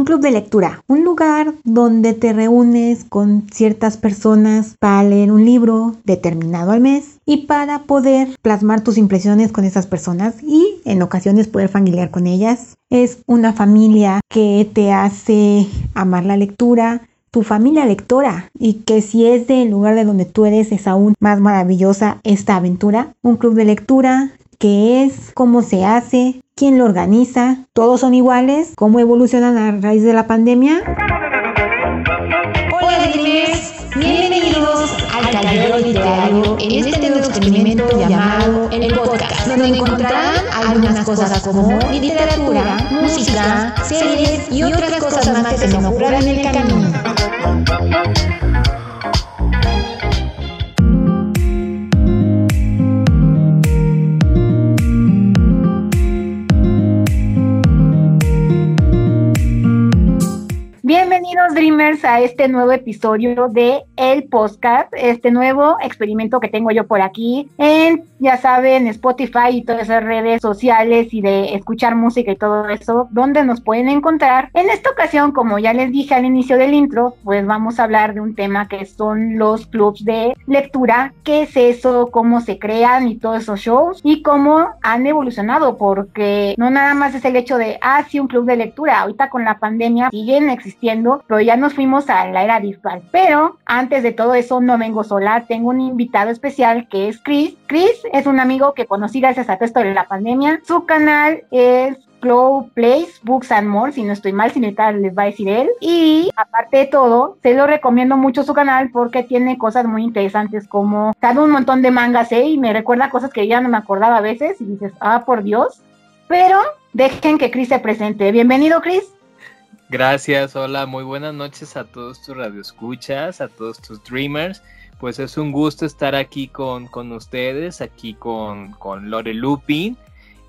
Un club de lectura, un lugar donde te reúnes con ciertas personas para leer un libro determinado al mes y para poder plasmar tus impresiones con esas personas y en ocasiones poder familiar con ellas. Es una familia que te hace amar la lectura, tu familia lectora y que si es del lugar de donde tú eres es aún más maravillosa esta aventura. Un club de lectura qué es, cómo se hace, quién lo organiza, todos son iguales, cómo evolucionan a raíz de la pandemia. Hola Dreamers, bienvenidos al taller literario en este nuevo experimento llamado el podcast, donde encontrarán algunas cosas como literatura, música, series y otras cosas más que se nos ocurran en el camino. Bien, Bienvenidos Dreamers a este nuevo episodio de El Podcast, este nuevo experimento que tengo yo por aquí en, ya saben, Spotify y todas esas redes sociales y de escuchar música y todo eso, donde nos pueden encontrar. En esta ocasión, como ya les dije al inicio del intro, pues vamos a hablar de un tema que son los clubs de lectura, qué es eso, cómo se crean y todos esos shows y cómo han evolucionado, porque no nada más es el hecho de, ah, sí, un club de lectura, ahorita con la pandemia siguen existiendo pero ya nos fuimos a la era virtual. Pero antes de todo eso, no vengo sola, tengo un invitado especial que es Chris. Chris es un amigo que conocí gracias a todo esto de la pandemia. Su canal es Clow Place, Books and More, si no estoy mal, si necesitan les va a decir él. Y aparte de todo, se lo recomiendo mucho su canal porque tiene cosas muy interesantes como sabe un montón de mangas, ¿eh? Y me recuerda cosas que ya no me acordaba a veces y dices, ah, por Dios. Pero dejen que Chris se presente. Bienvenido, Chris. Gracias, hola, muy buenas noches a todos tus radioescuchas, a todos tus dreamers. Pues es un gusto estar aquí con, con ustedes, aquí con, con Lore Lupin,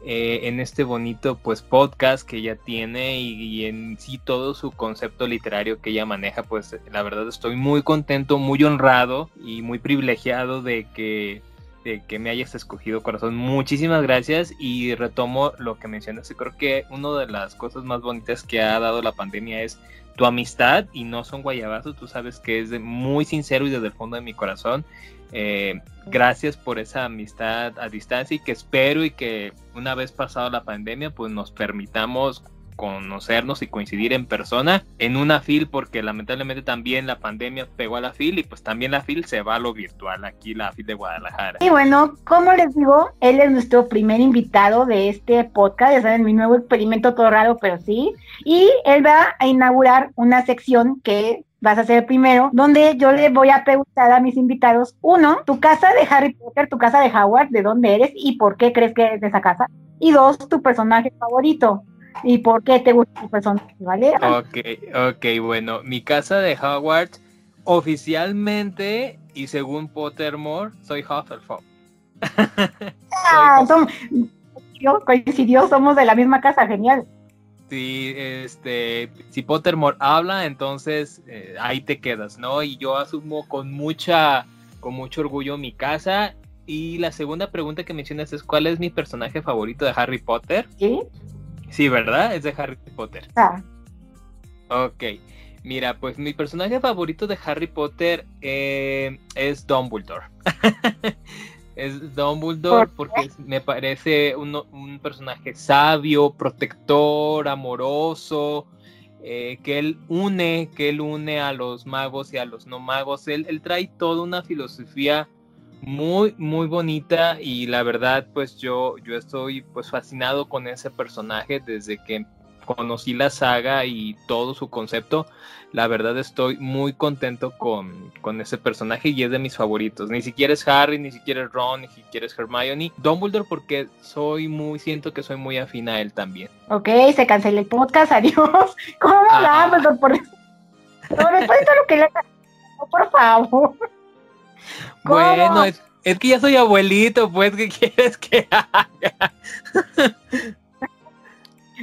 eh, en este bonito pues podcast que ella tiene y, y, en sí todo su concepto literario que ella maneja. Pues la verdad estoy muy contento, muy honrado y muy privilegiado de que de que me hayas escogido, corazón. Muchísimas gracias y retomo lo que mencionas. Creo que una de las cosas más bonitas que ha dado la pandemia es tu amistad y no son guayabazos. Tú sabes que es muy sincero y desde el fondo de mi corazón. Eh, gracias por esa amistad a distancia y que espero y que una vez pasado la pandemia pues nos permitamos conocernos y coincidir en persona en una FIL porque lamentablemente también la pandemia pegó a la FIL y pues también la FIL se va a lo virtual aquí la FIL de Guadalajara. Y bueno, como les digo, él es nuestro primer invitado de este podcast, ya saben, mi nuevo experimento todo raro, pero sí, y él va a inaugurar una sección que vas a ser primero, donde yo le voy a preguntar a mis invitados, uno, tu casa de Harry Potter, tu casa de Howard, de dónde eres y por qué crees que eres de esa casa. Y dos, tu personaje favorito y por qué te gusta tu personaje, ¿vale? Ok, ok, bueno, mi casa de Hogwarts oficialmente y según Pottermore soy Hufflepuff. ah, coincidió, somos de la misma casa, genial. Sí, este, si Pottermore habla, entonces eh, ahí te quedas, ¿no? Y yo asumo con mucha, con mucho orgullo mi casa. Y la segunda pregunta que mencionas es ¿cuál es mi personaje favorito de Harry Potter? ¿Sí? Sí, ¿verdad? Es de Harry Potter. Ah. Ok. Mira, pues mi personaje favorito de Harry Potter eh, es Dumbledore. es Dumbledore porque me parece un, personaje sabio, protector, amoroso, eh, que él une, que él une a los magos y a los no magos. Él, él trae toda una filosofía muy, muy bonita y la verdad, pues yo, yo estoy pues fascinado con ese personaje desde que conocí la saga y todo su concepto. La verdad estoy muy contento con, con, ese personaje y es de mis favoritos. Ni siquiera es Harry, ni siquiera es Ron, ni siquiera es Hermione. Dumbledore porque soy muy, siento que soy muy afín a él también. Ok, se cancela el podcast, adiós. ¿Cómo ah. Dumbledore? Por... No, después de todo lo que le... Por favor. Bueno, es, que ya soy abuelito, pues, ¿qué quieres que haga?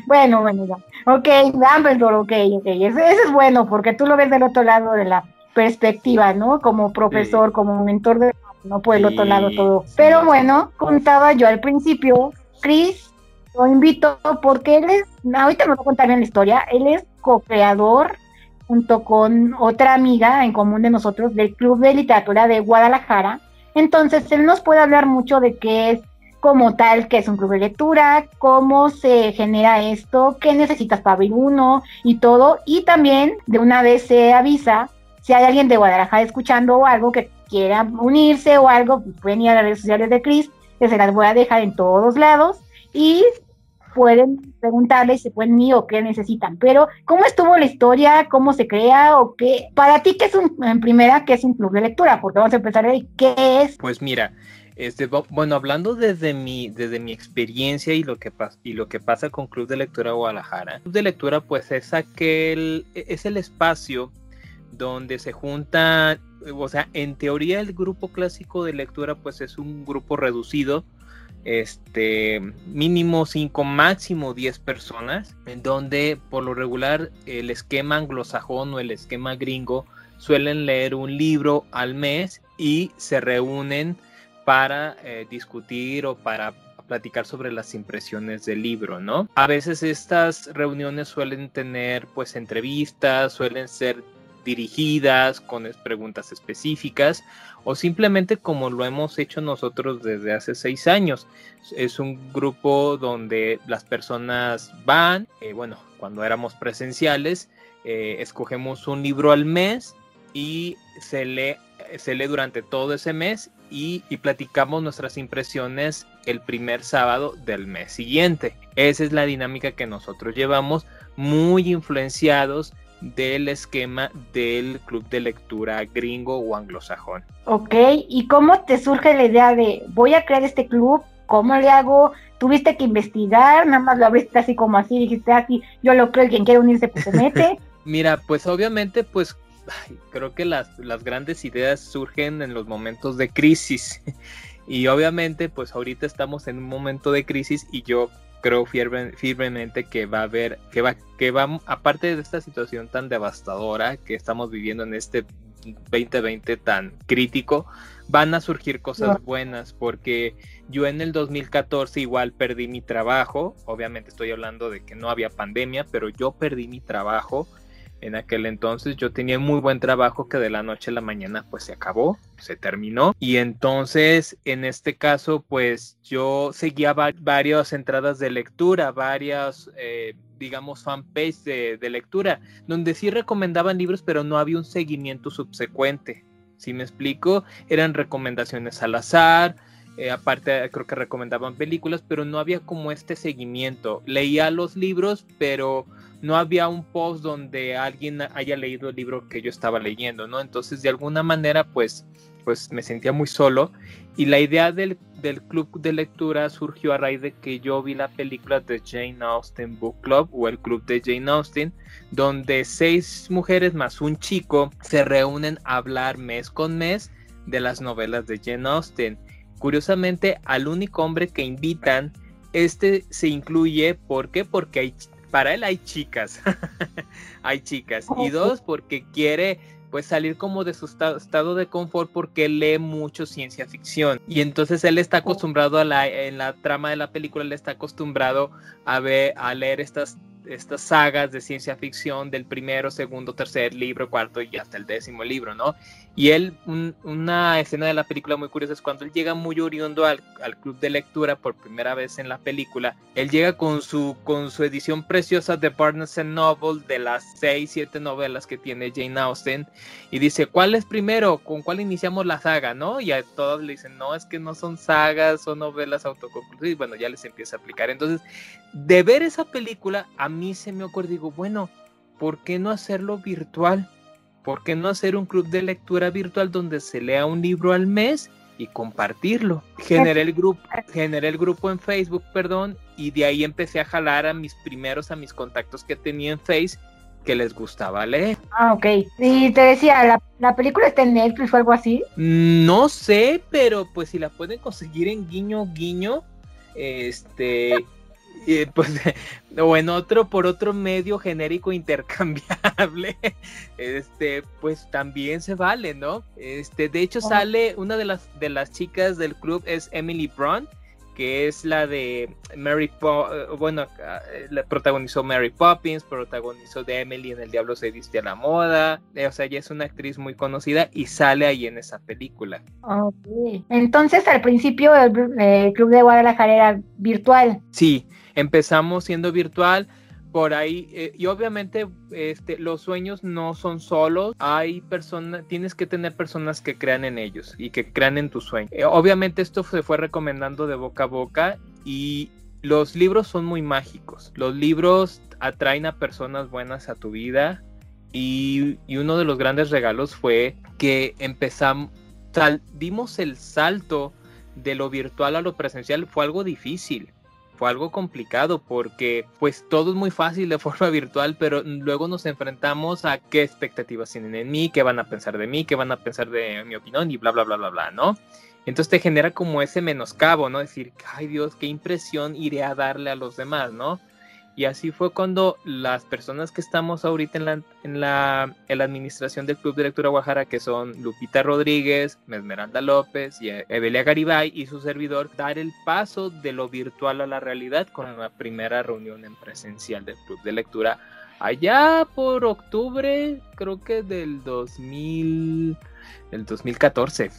bueno, bueno, ya. Ok, Dumbledore, ok, ok. Ese, es bueno, porque tú lo ves del otro lado de la perspectiva, ¿no? Como profesor, como mentor de... No por el otro lado todo. Pero bueno, contaba yo al principio, Chris lo invito porque él es, ahorita me voy a contar bien la historia, él es co-creador junto con otra amiga en común de nosotros del Club de Literatura de Guadalajara. Entonces, él nos puede hablar mucho de qué es como tal, qué es un club de lectura, cómo se genera esto, qué necesitas para abrir uno y todo. Y también de una vez se avisa si hay alguien de Guadalajara escuchando o algo que quiera unirse o algo, pueden ir a las redes sociales de Cris, que se las voy a dejar en todos lados. Y pueden preguntarle si pueden ir o qué necesitan. Pero, ¿cómo estuvo la historia? ¿Cómo se crea? ¿O qué? Para ti, ¿qué es un, en primera, qué es un club de lectura? Porque vamos a empezar ahí. ¿Qué es? Pues mira, este, bueno, hablando desde mi, desde mi experiencia y lo, que y lo que pasa con Club de Lectura Guadalajara. Club de Lectura, pues es aquel, e-, es el espacio donde se juntan, o sea, en teoría el grupo clásico de lectura, pues es un grupo reducido este mínimo 5, máximo 10 personas, en donde por lo regular el esquema anglosajón o el esquema gringo suelen leer un libro al mes y se reúnen para eh, discutir o para platicar sobre las impresiones del libro, ¿no? A veces estas reuniones suelen tener pues entrevistas, suelen ser dirigidas con preguntas específicas o simplemente como lo hemos hecho nosotros desde hace seis años. Es un grupo donde las personas van, eh, bueno, cuando éramos presenciales, eh, escogemos un libro al mes y se lee, se lee durante todo ese mes y, y, platicamos nuestras impresiones el primer sábado del mes siguiente. Esa es la dinámica que nosotros llevamos, muy influenciados del esquema del club de lectura gringo o anglosajón. Ok, ¿y cómo te surge la idea de voy a crear este club? ¿Cómo le hago? ¿Tuviste que investigar? Nada más lo abriste así como así, dijiste así, ah, yo lo creo, quien quiere unirse pues se mete. Mira, pues obviamente pues creo que las, las grandes ideas surgen en los momentos de crisis. Y obviamente, pues ahorita estamos en un momento de crisis y yo creo firmemente que va a haber, que va, que va, aparte de esta situación tan devastadora que estamos viviendo en este 2020 tan crítico, van a surgir cosas buenas porque yo en el 2014 igual perdí mi trabajo, obviamente estoy hablando de que no había pandemia, pero yo perdí mi trabajo en aquel entonces yo tenía muy buen trabajo que de la noche a la mañana pues se acabó, se terminó. Y entonces en este caso pues yo seguía varias entradas de lectura, varias... Eh, digamos, fanpage de, lectura, donde sí recomendaban libros, pero no había un seguimiento subsecuente. Si me explico, eran recomendaciones al azar, eh, aparte creo que recomendaban películas, pero no había como este seguimiento. Leía los libros, pero no había un post donde alguien haya leído el libro que yo estaba leyendo, ¿no? Entonces, de alguna manera, pues, pues me sentía muy solo. Y la idea del, del club de lectura surgió a raíz de que yo vi la película de Jane Austen Book Club o el club de Jane Austen, donde seis mujeres más un chico se reúnen a hablar mes con mes de las novelas de Jane Austen. Curiosamente, al único hombre que invitan, este se incluye, ¿por qué? Porque hay para él hay chicas, hay chicas. Y dos, porque quiere pues salir como de su estado, de confort porque lee mucho ciencia ficción. Y entonces él está acostumbrado a la, en la trama de la película, él está acostumbrado a ver, a leer estas estas sagas de ciencia ficción del primero, segundo, tercer libro, cuarto y hasta el décimo libro, ¿no? Y él, una escena de la película muy curiosa es cuando él llega muy oriundo al, club de lectura por primera vez en la película, él llega con su, con su edición preciosa de Barnes Noble de las seis, siete novelas que tiene Jane Austen y dice, ¿cuál es primero? ¿Con cuál iniciamos la saga? ¿No? Y a todos le dicen, no, es que no son sagas, son novelas autoconclusivas. Bueno, ya les empieza a aplicar. Entonces, de ver esa película, a se me ocurre, digo, bueno, ¿por qué no hacerlo virtual? ¿por qué no hacer un club de lectura virtual donde se lea un libro al mes y compartirlo? Generé el grupo, generé el grupo en Facebook, perdón, y de ahí empecé a jalar a mis primeros, a mis contactos que tenía en Face que les gustaba leer. Ah, ok. Y te decía, ¿la, la película está en Netflix o algo así? No sé, pero pues si la pueden conseguir en guiño guiño, este, pues, o en otro, por otro medio genérico intercambiable, este, pues también se vale, ¿no? Este, de hecho, sale una de las, de las chicas del club es Emily Brown, que es la de Mary Poppins, bueno, la protagonizó Mary Poppins, protagonizó de Emily en El Diablo se viste a la moda, o sea, ella es una actriz muy conocida y sale ahí en esa película. Okay. Entonces, al principio el, el Club de Guadalajara era virtual. Sí, empezamos siendo virtual, por ahí eh, y obviamente este, los sueños no son solos hay personas tienes que tener personas que crean en ellos y que crean en tu sueño. Eh, obviamente esto se fue recomendando de boca a boca y los libros son muy mágicos. Los libros atraen a personas buenas a tu vida y, y uno de los grandes regalos fue que empezamos dimos el salto de lo virtual a lo presencial. Fue algo difícil fue algo complicado porque pues todo es muy fácil de forma virtual, pero luego nos enfrentamos a qué expectativas tienen en mí, qué van a pensar de mí, qué van a pensar de mi opinión y bla, bla, bla, bla, bla, ¿no? Entonces te genera como ese menoscabo, ¿no? Decir, ay Dios, qué impresión iré a darle a los demás, ¿no? Y así fue cuando las personas que estamos ahorita en la, en la, en la administración del Club de Lectura Guajara, que son Lupita Rodríguez, Mesmeralda López y Evelia Garibay y su servidor, dar el paso de lo virtual a la realidad con la primera reunión en presencial del Club de Lectura allá por octubre, creo que del 2000, el 2014.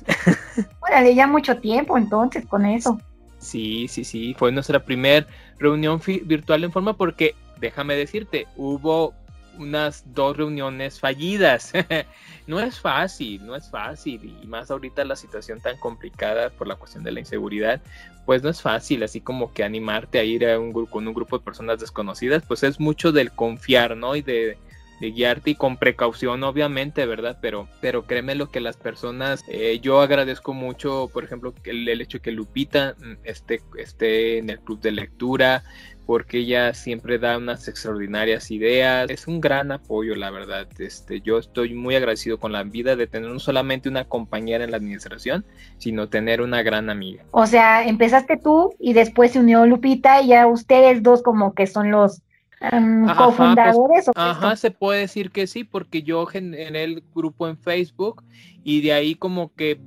Órale, ya mucho tiempo entonces con eso. Sí, sí, sí, fue nuestra primera reunión virtual en forma porque, déjame decirte, hubo unas dos reuniones fallidas. no es fácil, no es fácil. Y más ahorita la situación tan complicada por la cuestión de la inseguridad, pues no es fácil, así como que animarte a ir a un grupo con un grupo de personas desconocidas, pues es mucho del confiar, ¿no? Y de, de guiarte y con precaución obviamente, ¿verdad? Pero, pero créeme lo que las personas, eh, yo agradezco mucho, por ejemplo, el, el, hecho que Lupita mm, esté, esté en el club de lectura, porque ella siempre da unas extraordinarias ideas. Es un gran apoyo, la verdad. Este, yo estoy muy agradecido con la vida de tener no solamente una compañera en la administración, sino tener una gran amiga. O sea, empezaste tú y después se unió Lupita y ya ustedes dos como que son los Um, cofundadores. Pues, ajá, se puede decir que sí, porque yo generé el grupo en Facebook y de ahí como que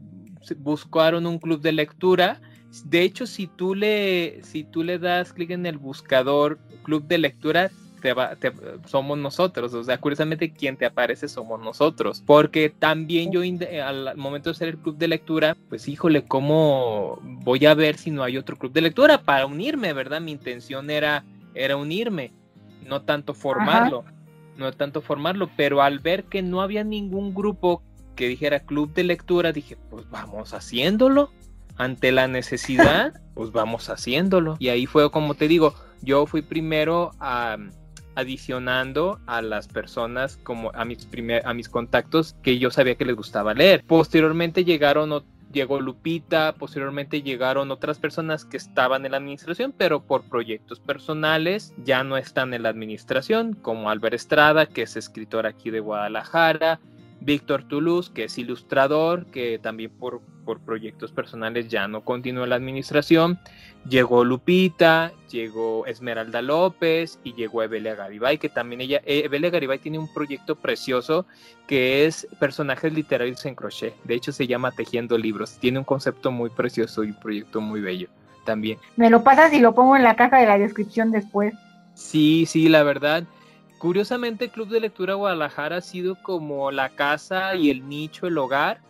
buscaron un club de lectura. De hecho, si tú le, si tú le das clic en el buscador club de lectura, te va, te, somos nosotros. O sea, curiosamente, quien te aparece somos nosotros. Porque también yo, al momento de hacer el club de lectura, pues híjole, ¿cómo voy a ver si no hay otro club de lectura para unirme, verdad? Mi intención era, era unirme no tanto formarlo, no tanto formarlo, pero al ver que no había ningún grupo que dijera club de lectura, dije, pues vamos haciéndolo. Ante la necesidad, pues vamos haciéndolo. Y ahí fue como te digo, yo fui primero adicionando a las personas como a mis primer, a mis contactos que yo sabía que les gustaba leer. Posteriormente llegaron llegó Lupita, posteriormente llegaron otras personas que estaban en la administración, pero por proyectos personales ya no están en la administración, como Albert Estrada, que es escritor aquí de Guadalajara, Víctor Toulouse, que es ilustrador, que también por, por proyectos personales ya no continúa la administración. Llegó Lupita, llegó Esmeralda López y llegó Evelia Garibay, que también ella, eh, Evelia Garibay tiene un proyecto precioso que es personajes literarios en crochet. De hecho se llama Tejiendo Libros. Tiene un concepto muy precioso y un proyecto muy bello también. Me lo pasas y lo pongo en la caja de la descripción después. Sí, sí, la verdad. Curiosamente, Club de Lectura Guadalajara ha sido como la casa y el nicho, el hogar,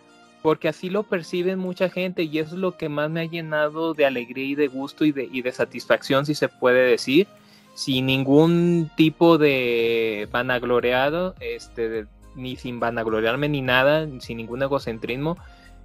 porque así lo perciben mucha gente y eso es lo que más me ha llenado de alegría y de gusto y de, y de satisfacción, si se puede decir, sin ningún tipo de vanagloreado, este, ni sin vanagloriarme ni nada, sin ningún egocentrismo.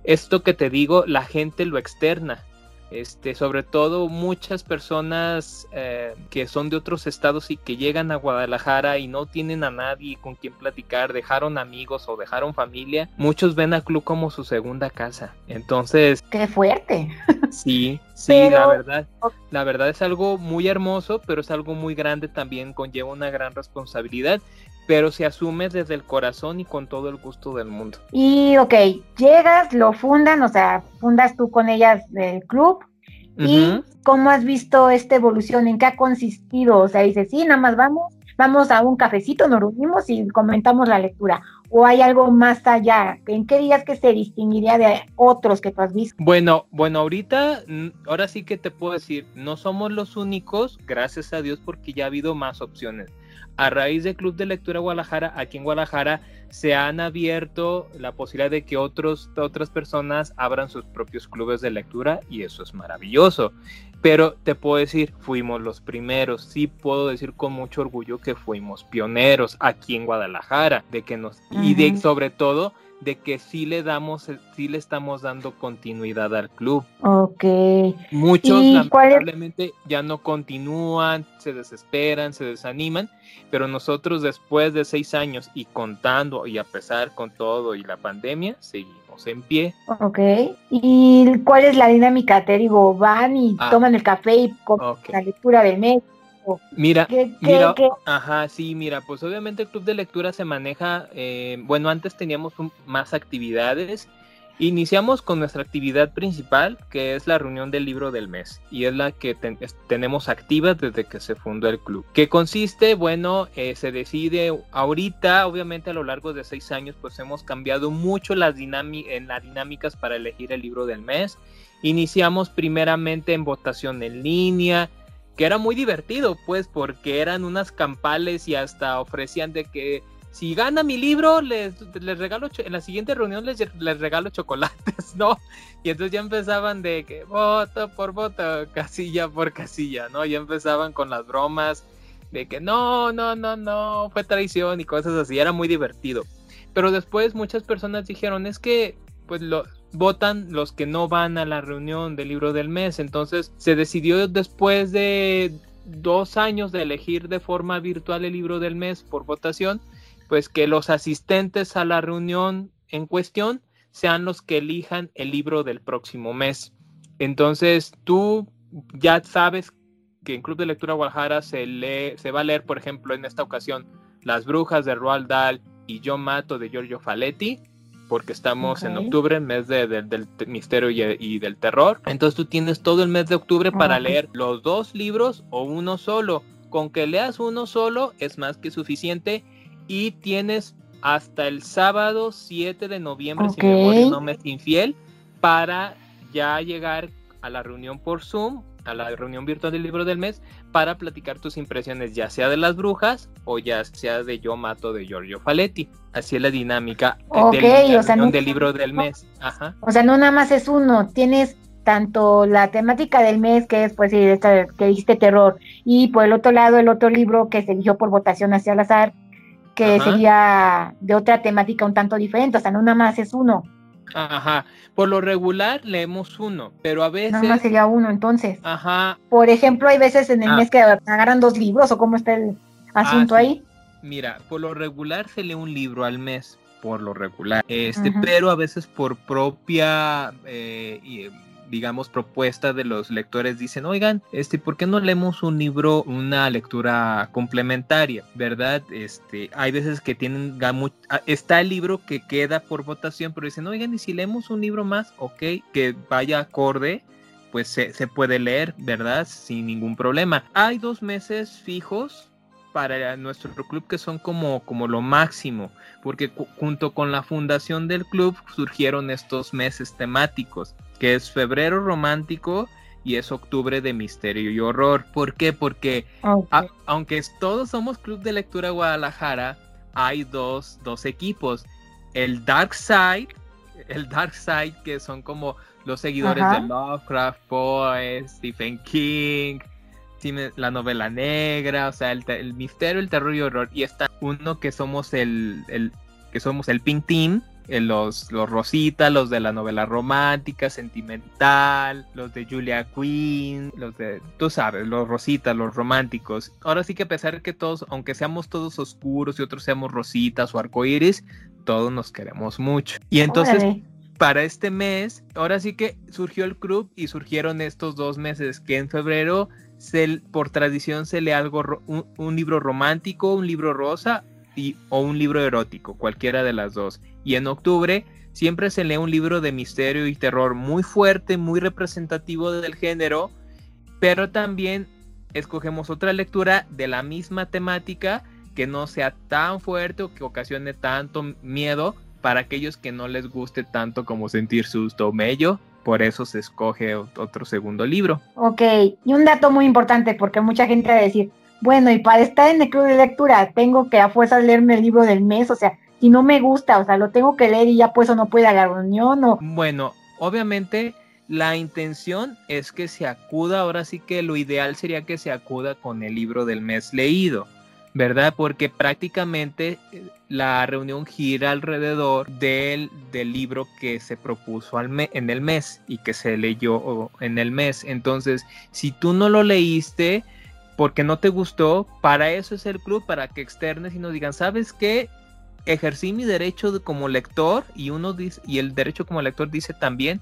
Esto que te digo, la gente lo externa este, sobre todo muchas personas eh, que son de otros estados y que llegan a Guadalajara y no tienen a nadie con quien platicar, dejaron amigos o dejaron familia, muchos ven a club como su segunda casa. Entonces... ¡Qué fuerte! Sí, sí, la verdad. La verdad es algo muy hermoso, pero es algo muy grande también, conlleva una gran responsabilidad pero se asume desde el corazón y con todo el gusto del mundo. Y ok, llegas, lo fundan, o sea, fundas tú con ellas el club. ¿Y cómo has visto esta evolución? ¿En qué ha consistido? O sea, dices, sí, nada más vamos, vamos a un cafecito, nos reunimos y comentamos la lectura. O hay algo más allá? ¿En qué días que se distinguiría de otros que tú has visto? Bueno, bueno, ahorita, ahora sí que te puedo decir, no somos los únicos, gracias a Dios, porque ya ha habido más opciones. A raíz del Club de Lectura Guadalajara, aquí en Guadalajara se han abierto la posibilidad de que otros, otras personas abran sus propios clubes de lectura y eso es maravilloso. Pero te puedo decir, fuimos los primeros. Sí puedo decir con mucho orgullo que fuimos pioneros aquí en Guadalajara, de que nos y de sobre todo de que sí le damos, sí le estamos dando continuidad al club. Ok. Muchos lamentablemente ya no continúan, se desesperan, se desaniman, pero nosotros después de seis años y contando y a pesar con todo y la pandemia, seguimos en pie. Ok. ¿Y cuál es la dinámica? Te digo, van y ah. toman el café y la lectura del mes Mira, mira, ajá, sí, mira, pues obviamente el club de lectura se maneja, eh, bueno, antes teníamos más actividades. Iniciamos con nuestra actividad principal, que es la reunión del libro del mes, y es la que tenemos activa desde que se fundó el club. ¿Qué consiste? Bueno, eh, se decide ahorita, obviamente a lo largo de seis años, pues hemos cambiado mucho las, en las dinámicas para elegir el libro del mes. Iniciamos primeramente en votación en línea, que era muy divertido, pues, porque eran unas campales y hasta ofrecían de que si gana mi libro, les, les regalo, en la siguiente reunión les, les, regalo chocolates, ¿no? Y entonces ya empezaban de que voto por voto, casilla por casilla, ¿no? Ya empezaban con las bromas de que no, no, no, no, fue traición y cosas así, era muy divertido. Pero después muchas personas dijeron, es que, pues, lo, votan los que no van a la reunión del libro del mes. Entonces se decidió después de dos años de elegir de forma virtual el libro del mes por votación, pues que los asistentes a la reunión en cuestión sean los que elijan el libro del próximo mes. Entonces tú ya sabes que en Club de Lectura Guadalajara se, lee, se va a leer, por ejemplo, en esta ocasión, Las Brujas de Roald Dahl y Yo Mato de Giorgio Faletti porque estamos en octubre, mes del misterio y, del terror. Entonces tú tienes todo el mes de octubre para leer los dos libros o uno solo. Con que leas uno solo es más que suficiente y tienes hasta el sábado 7 de noviembre, si me no me es infiel, para ya llegar a la reunión por Zoom a la reunión virtual del libro del mes para platicar tus impresiones, ya sea de las brujas o ya sea de Yo Mato de Giorgio Faletti. Así es la dinámica de la reunión del libro del mes. Ajá. O sea, no nada más es uno, tienes tanto la temática del mes, que es, pues, esta, que dijiste terror, y por el otro lado, el otro libro que se eligió por votación hacia el azar, que sería de otra temática un tanto diferente, o sea, no nada más es uno. Ajá. Por lo regular leemos uno, pero a veces. Nada más sería uno, entonces. Ajá. Por ejemplo, hay veces en el ah. mes que agarran dos libros, o cómo está el asunto ah, ahí. Mira, por lo regular se lee un libro al mes, por lo regular. Este, pero a veces por propia eh, digamos, propuesta de los lectores dicen, oigan, este, ¿por qué no leemos un libro, una lectura complementaria? ¿Verdad? Este, hay veces que tienen, está el libro que queda por votación, pero dicen, oigan, ¿y si leemos un libro más? Ok, que vaya acorde pues se, puede leer, ¿verdad? Sin ningún problema. Hay dos meses fijos para nuestro club que son como, como lo máximo, porque junto con la fundación del club surgieron estos meses temáticos que es febrero romántico y es octubre de misterio y horror. ¿Por qué? Porque aunque todos somos Club de Lectura Guadalajara, hay dos, equipos. El Dark Side, el Dark Side que son como los seguidores de Lovecraft, Poe, Stephen King, la novela negra, o sea, el, misterio, el terror y horror. Y está uno que somos el, el que somos el Pink Team, eh, los, los Rosita, los de la novela romántica, sentimental, los de Julia Quinn, los de, tú sabes, los Rosita, los románticos. Ahora sí que a pesar de que todos, aunque seamos todos oscuros y otros seamos rositas o arcoíris, todos nos queremos mucho. Y entonces, para este mes, ahora sí que surgió el club y surgieron estos dos meses que en febrero por tradición se lee algo, un, un libro romántico, un libro rosa y, o un libro erótico, cualquiera de las dos y en octubre siempre se lee un libro de misterio y terror muy fuerte, muy representativo del género, pero también escogemos otra lectura de la misma temática que no sea tan fuerte o que ocasione tanto miedo para aquellos que no les guste tanto como sentir susto o mello. Por eso se escoge otro segundo libro. Ok, y un dato muy importante, porque mucha gente va a decir, bueno, y para estar en el club de lectura, tengo que a fuerza leerme el libro del mes, o sea, si no me gusta, o sea, lo tengo que leer y ya pues no puede a la reunión o... Bueno, obviamente la intención es que se acuda, ahora sí que lo ideal sería que se acuda con el libro del mes leído, ¿verdad? Porque prácticamente eh, la reunión gira alrededor del, del libro que se propuso en el mes y que se leyó en el mes. Entonces, si tú no lo leíste porque no te gustó, para eso es el club, para que externes y nos digan, ¿sabes qué? ejercí mi derecho como lector y uno y el derecho como lector dice también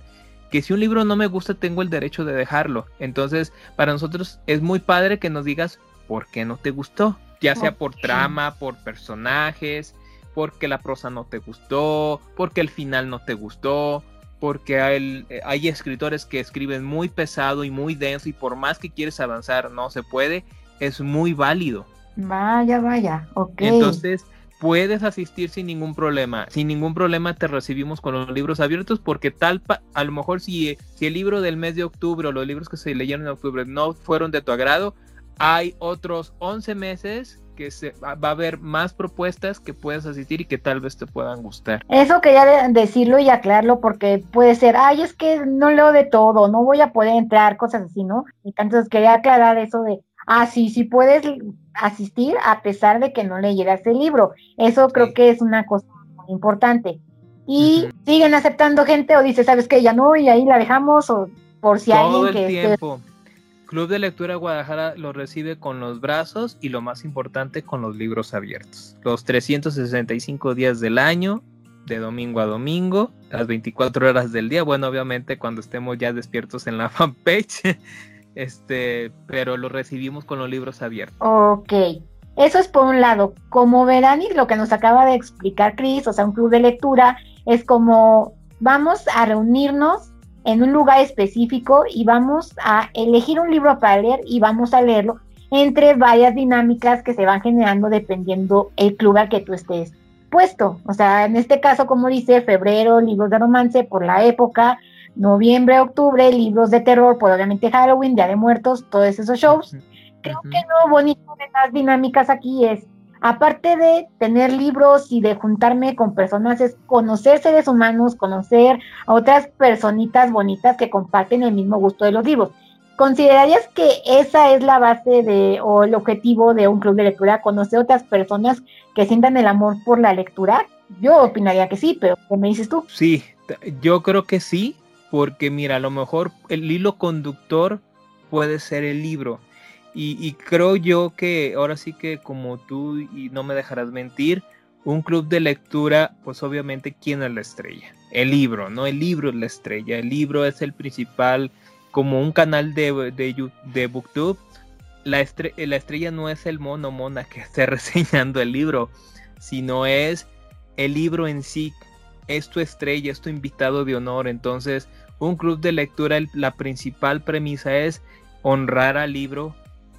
que si un libro no me gusta tengo el derecho de dejarlo. Entonces, para nosotros es muy padre que nos digas por qué no te gustó, ya sea por trama, por personajes, porque la prosa no te gustó, porque el final no te gustó, porque hay, hay escritores que escriben muy pesado y muy denso y por más que quieres avanzar no se puede, es muy válido. Vaya, vaya, ok. Entonces, puedes asistir sin ningún problema. Sin ningún problema te recibimos con los libros abiertos porque tal, a lo mejor si, si el libro del mes de octubre o los libros que se leyeron en octubre no fueron de tu agrado, hay otros 11 meses que se, va a haber más propuestas que puedes asistir y que tal vez te puedan gustar. Eso quería decirlo y aclararlo porque puede ser, ay, es que no leo de todo, no voy a poder entrar, cosas así, ¿no? Y entonces quería aclarar eso de, ah, sí, sí puedes asistir a pesar de que no leyeras el libro. Eso creo que es una cosa muy importante. Y siguen aceptando gente o dice, ¿sabes qué? Ya no, y ahí la dejamos o por si Todo alguien el tiempo. Club de Lectura Guadalajara lo recibe con los brazos y lo más importante con los libros abiertos. Los 365 días del año, de domingo a domingo, las 24 horas del día. Bueno, obviamente cuando estemos ya despiertos en la fanpage este, pero lo recibimos con los libros abiertos. Ok, eso es por un lado. Como verán y lo que nos acaba de explicar Chris, o sea, un club de lectura, es como vamos a reunirnos en un lugar específico y vamos a elegir un libro para leer y vamos a leerlo entre varias dinámicas que se van generando dependiendo el club al que tú estés puesto. O sea, en este caso, como dice, febrero, libros de romance por la época, noviembre, octubre, libros de terror, pues obviamente Halloween, Día de Muertos, todos esos shows. Creo que lo bonito de las dinámicas aquí es, aparte de tener libros y de juntarme con personas, es conocer seres humanos, conocer a otras personitas bonitas que comparten el mismo gusto de los libros. ¿Considerarías que esa es la base de o el objetivo de un club de lectura, conocer otras personas que sientan el amor por la lectura? Yo opinaría que sí, pero ¿qué me dices tú? Sí, yo creo que sí, porque mira, a lo mejor el hilo conductor puede ser el libro. Y, creo yo que ahora sí que como tú y no me dejarás mentir, un club de lectura, pues obviamente, ¿quién es la estrella? El libro, ¿no? El libro es la estrella. El libro es el principal, como un canal de, de, de Booktube. La, la estrella no es el mono mona que esté reseñando el libro, sino es el libro en sí. Es tu estrella, es tu invitado de honor. Entonces, un club de lectura, la principal premisa es honrar al libro,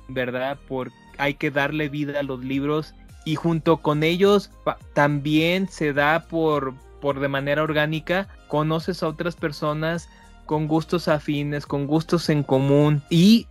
¿verdad? Porque hay que darle vida a los libros y junto con ellos también se da por, por de manera orgánica, conoces a otras personas con gustos afines, con gustos en común y,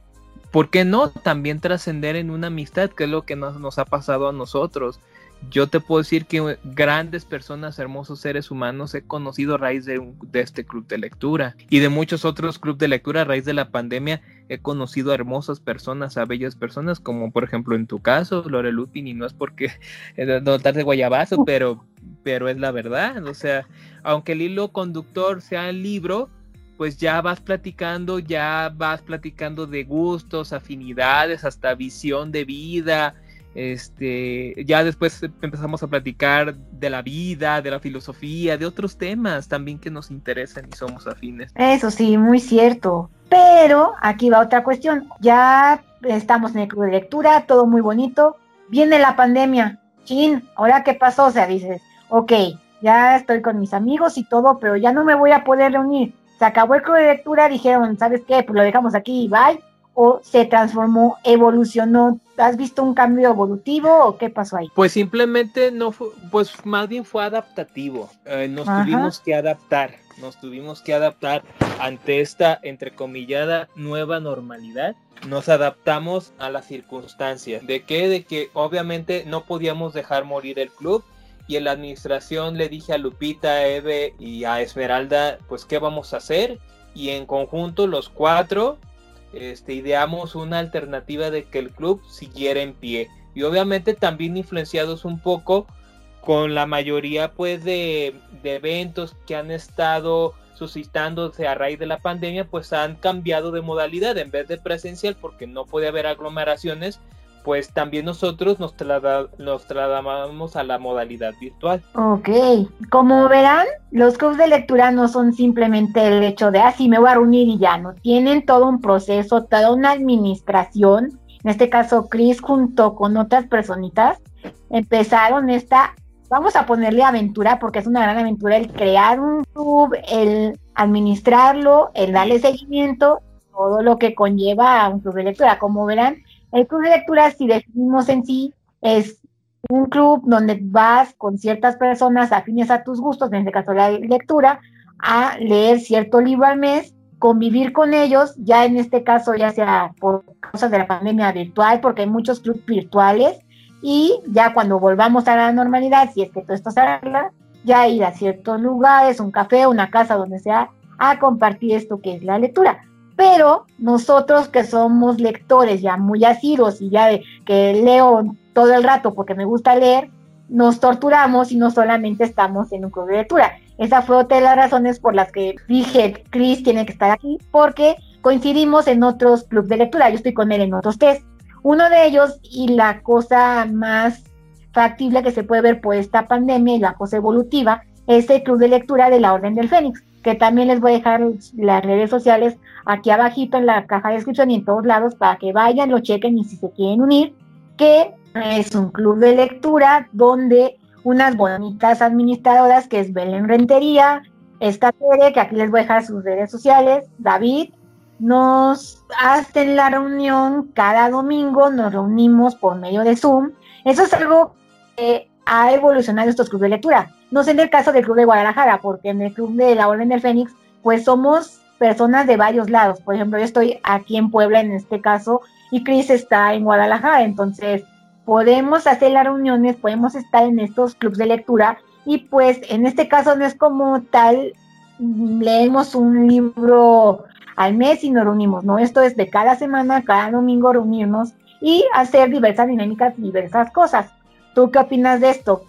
¿por qué no? También trascender en una amistad, que es lo que nos, nos ha pasado a nosotros yo te puedo decir que grandes personas, hermosos seres humanos he conocido a raíz de, este club de lectura y de muchos otros clubes de lectura a raíz de la pandemia he conocido a hermosas personas, a bellas personas, como por ejemplo en tu caso, Lore Lupin, y no es porque no de guayabazo, pero, pero es la verdad. O sea, aunque el hilo conductor sea el libro, pues ya vas platicando, ya vas platicando de gustos, afinidades, hasta visión de vida, este, ya después empezamos a platicar de la vida, de la filosofía, de otros temas también que nos interesan y somos afines. Eso sí, muy cierto. Pero aquí va otra cuestión. Ya estamos en el club de lectura, todo muy bonito. Viene la pandemia. Chin, ¿ahora qué pasó? O sea, dices, ok, ya estoy con mis amigos y todo, pero ya no me voy a poder reunir. Se acabó el club de lectura, dijeron, ¿sabes qué? Pues lo dejamos aquí bye. O se transformó, evolucionó ¿Has visto un cambio evolutivo o qué pasó ahí? Pues simplemente no fue, pues más bien fue adaptativo. Eh, nos tuvimos que adaptar, nos tuvimos que adaptar ante esta entrecomillada nueva normalidad. Nos adaptamos a las circunstancias. ¿De qué? De que obviamente no podíamos dejar morir el club y en la administración le dije a Lupita, a Eve y a Esmeralda, pues qué vamos a hacer y en conjunto los cuatro este, ideamos una alternativa de que el club siguiera en pie. Y obviamente también influenciados un poco con la mayoría pues de, de eventos que han estado suscitándose a raíz de la pandemia, pues han cambiado de modalidad en vez de presencial porque no puede haber aglomeraciones, pues también nosotros nos, nos trasladamos a la modalidad virtual. Ok, como verán, los clubs de lectura no son simplemente el hecho de, ah, sí, me voy a reunir y ya, no, tienen todo un proceso, toda una administración. En este caso, Chris junto con otras personitas empezaron esta, vamos a ponerle aventura, porque es una gran aventura el crear un club, el administrarlo, el darle seguimiento, todo lo que conlleva a un club de lectura. Como verán, el club de lectura, si definimos en sí, es un club donde vas con ciertas personas afines a tus gustos, en este caso la lectura, a leer cierto libro al mes, convivir con ellos, ya en este caso ya sea por causa de la pandemia virtual, porque hay muchos clubes virtuales, y ya cuando volvamos a la normalidad, si es que todo esto se arregla, ya ir a ciertos lugares, un café, una casa, donde sea, a compartir esto que es la lectura pero nosotros que somos lectores ya muy asidos y ya de que leo todo el rato porque me gusta leer, nos torturamos y no solamente estamos en un club de lectura. Esa fue otra de las razones por las que dije, Chris tiene que estar aquí, porque coincidimos en otros clubes de lectura. Yo estoy con él en otros test. Uno de ellos y la cosa más factible que se puede ver por esta pandemia y la cosa evolutiva es el club de lectura de la Orden del Fénix, que también les voy a dejar las redes sociales aquí abajito en la caja de descripción y en todos lados para que vayan, lo chequen y si se quieren unir, que es un club de lectura donde unas bonitas administradoras que es Belén Rentería, esta Tere, que aquí les voy a dejar sus redes sociales, David, nos hacen la reunión cada domingo, nos reunimos por medio de Zoom. Eso es algo que ha evolucionado estos clubes de lectura. No sé en el caso del Club de Guadalajara, porque en el Club de la Orden del Fénix, pues somos personas de varios lados. Por ejemplo, yo estoy aquí en Puebla en este caso y Chris está en Guadalajara. Entonces, podemos hacer las reuniones, podemos estar en estos clubes de lectura y pues en este caso no es como tal, leemos un libro al mes y nos reunimos, ¿no? Esto es de cada semana, cada domingo reunirnos y hacer diversas dinámicas, diversas cosas. ¿Tú qué opinas de esto?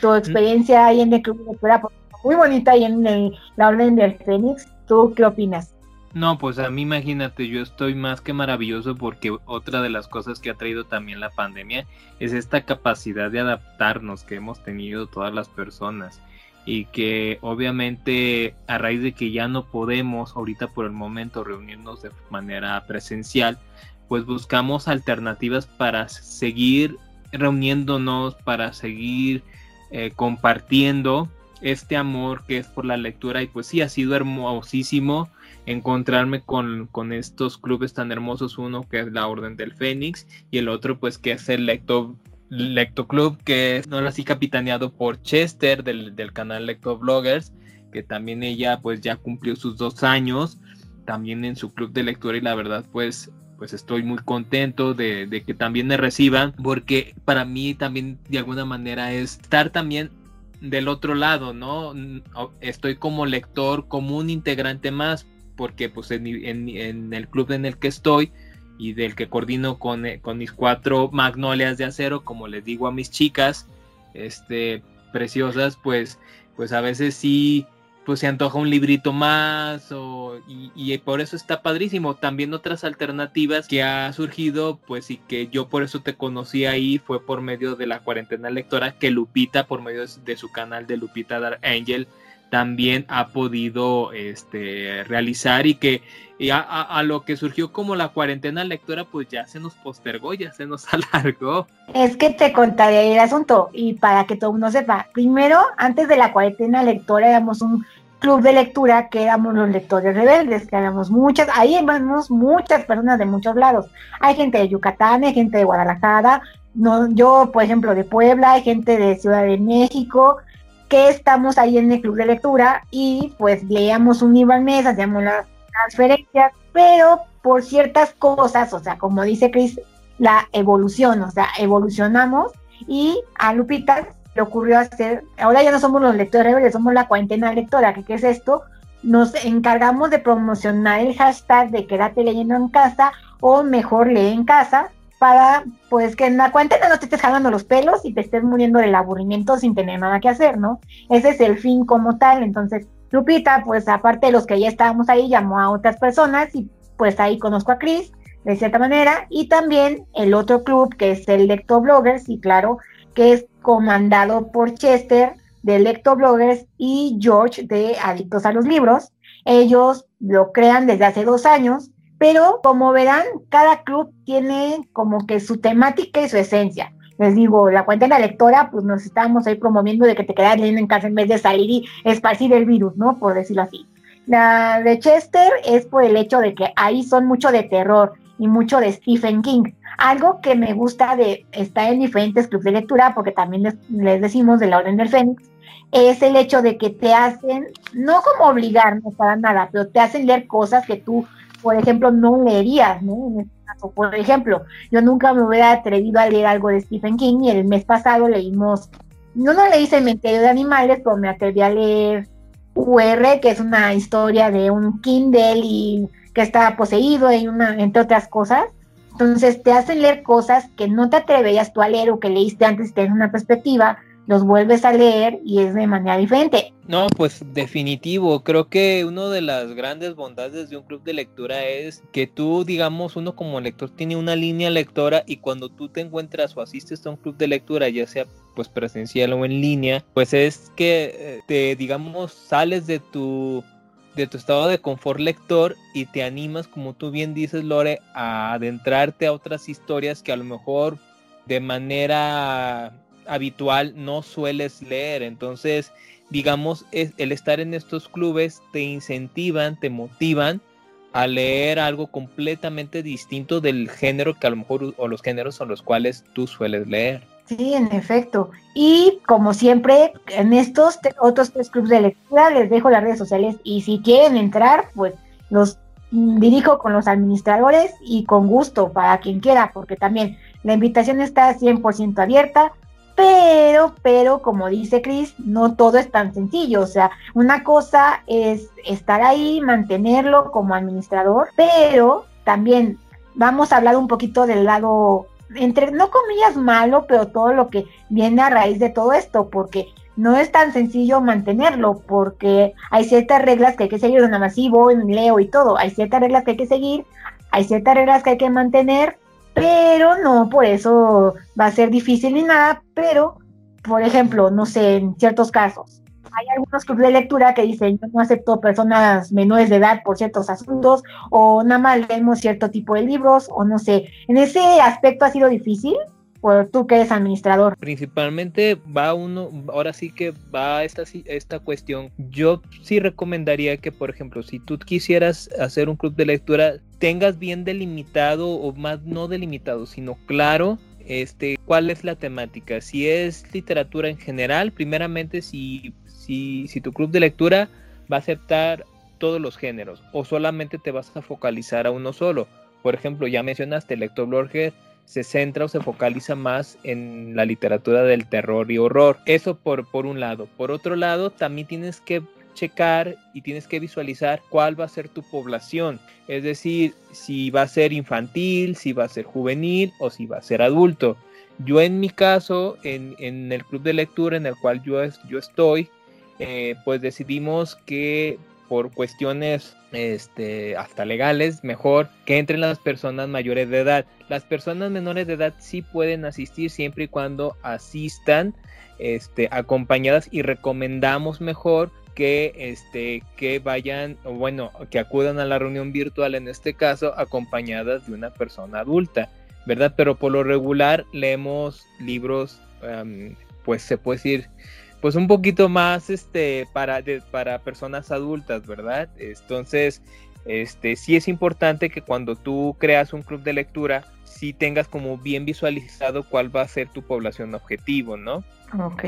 Tu experiencia ahí en el club de lectura, pues, muy bonita ahí en la Orden del Fénix, ¿Tú qué opinas? No, pues a mí imagínate, yo estoy más que maravilloso porque otra de las cosas que ha traído también la pandemia es esta capacidad de adaptarnos que hemos tenido todas las personas y que obviamente a raíz de que ya no podemos ahorita por el momento reunirnos de manera presencial, pues buscamos alternativas para seguir reuniéndonos, para seguir eh, compartiendo este amor que es por la lectura. Y pues sí, ha sido hermosísimo encontrarme con, estos clubes tan hermosos, uno que es la Orden del Fénix y el otro pues que es el Lecto, Lecto Club, que es ahora sí capitaneado por Chester del, canal Lecto Bloggers, que también ella pues ya cumplió sus dos años también en su club de lectura. Y la verdad pues pues estoy muy contento de, de, que también me reciban, porque para mí también de alguna manera es estar también del otro lado, ¿no? Estoy como lector, como un integrante más, porque pues en, el club en el que estoy y del que coordino con, eh, con, mis cuatro magnolias de acero, como les digo a mis chicas, este, preciosas, pues, pues a veces sí pues se antoja un librito más y, por eso está padrísimo. También otras alternativas que ha surgido, pues y que yo por eso te conocí ahí fue por medio de la cuarentena lectora que Lupita por medio de su canal de Lupita Dark Angel también ha podido este, realizar y que a, lo que surgió como la cuarentena lectora, pues ya se nos postergó, ya se nos alargó. Es que te contaré el asunto y para que todo uno sepa, primero, antes de la cuarentena lectora éramos un club de lectura que éramos los lectores rebeldes, que éramos muchas, ahí éramos muchas personas de muchos lados. Hay gente de Yucatán, hay gente de Guadalajara, no, yo, por ejemplo, de Puebla, hay gente de Ciudad de México, que estamos ahí en el club de lectura y pues leíamos un libro al mes, hacíamos las transferencias, pero por ciertas cosas, o sea, como dice Chris, la evolución, o sea, evolucionamos y a Lupita le ocurrió hacer, ahora ya no somos los lectores rebeldes, somos la cuarentena lectora, qué es esto, nos encargamos de promocionar el hashtag de quédate leyendo en casa o mejor lee en casa para pues que en la cuarentena no te estés jalando los pelos y te estés muriendo del aburrimiento sin tener nada que hacer, ¿no? Ese es el fin como tal, entonces Lupita, pues aparte de los que ya estábamos ahí, llamó a otras personas y pues ahí conozco a Chris de cierta manera y también el otro club que es el Lectobloggers y claro que es comandado por Chester de Lectobloggers y George de Adictos a los Libros. Ellos lo crean desde hace dos años, pero como verán, cada club tiene como que su temática y su esencia. Les digo, la cuenta de la lectora, pues nos estábamos ahí promoviendo de que te quedas leyendo en casa en vez de salir y esparcir el virus, ¿no? Por decirlo así. La de Chester es por el hecho de que ahí son mucho de terror y mucho de Stephen King. Algo que me gusta de estar en diferentes clubes de lectura, porque también les, decimos de la Orden del Fénix, es el hecho de que te hacen, no como obligar, no para nada, pero te hacen leer cosas que tú, por ejemplo, no leerías, ¿no? Este por ejemplo, yo nunca me hubiera atrevido a leer algo de Stephen King y el mes pasado leímos, no, no leí Cementerio de Animales, pero me atreví a leer UR, que es una historia de un Kindle y que está poseído, y una, entre otras cosas. Entonces te hacen leer cosas que no te atreverías tú a leer o que leíste antes tienes una perspectiva, los vuelves a leer y es de manera diferente. No, pues definitivo. Creo que una de las grandes bondades de un club de lectura es que tú, digamos, uno como lector tiene una línea lectora y cuando tú te encuentras o asistes a un club de lectura, ya sea pues presencial o en línea, pues es que eh, te, digamos, sales de tu de tu estado de confort lector y te animas, como tú bien dices, Lore, a adentrarte a otras historias que a lo mejor de manera habitual no sueles leer. Entonces, digamos, el estar en estos clubes te incentivan, te motivan a leer algo completamente distinto del género que a lo mejor o los géneros son los cuales tú sueles leer. Sí, en efecto. Y como siempre, en estos otros tres clubes de lectura les dejo las redes sociales y si quieren entrar, pues los dirijo con los administradores y con gusto para quien quiera, porque también la invitación está 100% abierta, pero, pero como dice Chris, no todo es tan sencillo, o sea, una cosa es estar ahí, mantenerlo como administrador, pero también vamos a hablar un poquito del lado entre, no comillas malo, pero todo lo que viene a raíz de todo esto, porque no es tan sencillo mantenerlo, porque hay ciertas reglas que hay que seguir, nada más en leo y todo, hay ciertas reglas que hay que seguir, hay ciertas reglas que hay que mantener, pero no por eso va a ser difícil ni nada, pero, por ejemplo, no sé, en ciertos casos, hay algunos clubes de lectura que dicen yo no acepto personas menores de edad por ciertos asuntos o nada más leemos cierto tipo de libros o no sé. En ese aspecto ha sido difícil. Por tú que eres administrador. Principalmente va uno, ahora sí que va esta, esta cuestión. Yo sí recomendaría que, por ejemplo, si tú quisieras hacer un club de lectura, tengas bien delimitado o más no delimitado, sino claro este, cuál es la temática. Si es literatura en general, primeramente si si, tu club de lectura va a aceptar todos los géneros o solamente te vas a focalizar a uno solo. Por ejemplo, ya mencionaste, el lector se centra o se focaliza más en la literatura del terror y horror. Eso por, por un lado. Por otro lado, también tienes que checar y tienes que visualizar cuál va a ser tu población. Es decir, si va a ser infantil, si va a ser juvenil o si va a ser adulto. Yo en mi caso, en, en el club de lectura en el cual yo, yo estoy, eh, pues decidimos que por cuestiones este, hasta legales, mejor que entren las personas mayores de edad. Las personas menores de edad sí pueden asistir siempre y cuando asistan este, acompañadas y recomendamos mejor que, este, vayan, bueno, que acudan a la reunión virtual en este caso acompañadas de una persona adulta, ¿verdad? Pero por lo regular leemos libros, pues se puede decir, pues un poquito más este para para personas adultas, ¿verdad? Entonces, este sí es importante que cuando tú creas un club de lectura, sí tengas como bien visualizado cuál va a ser tu población objetivo, ¿no? Ok.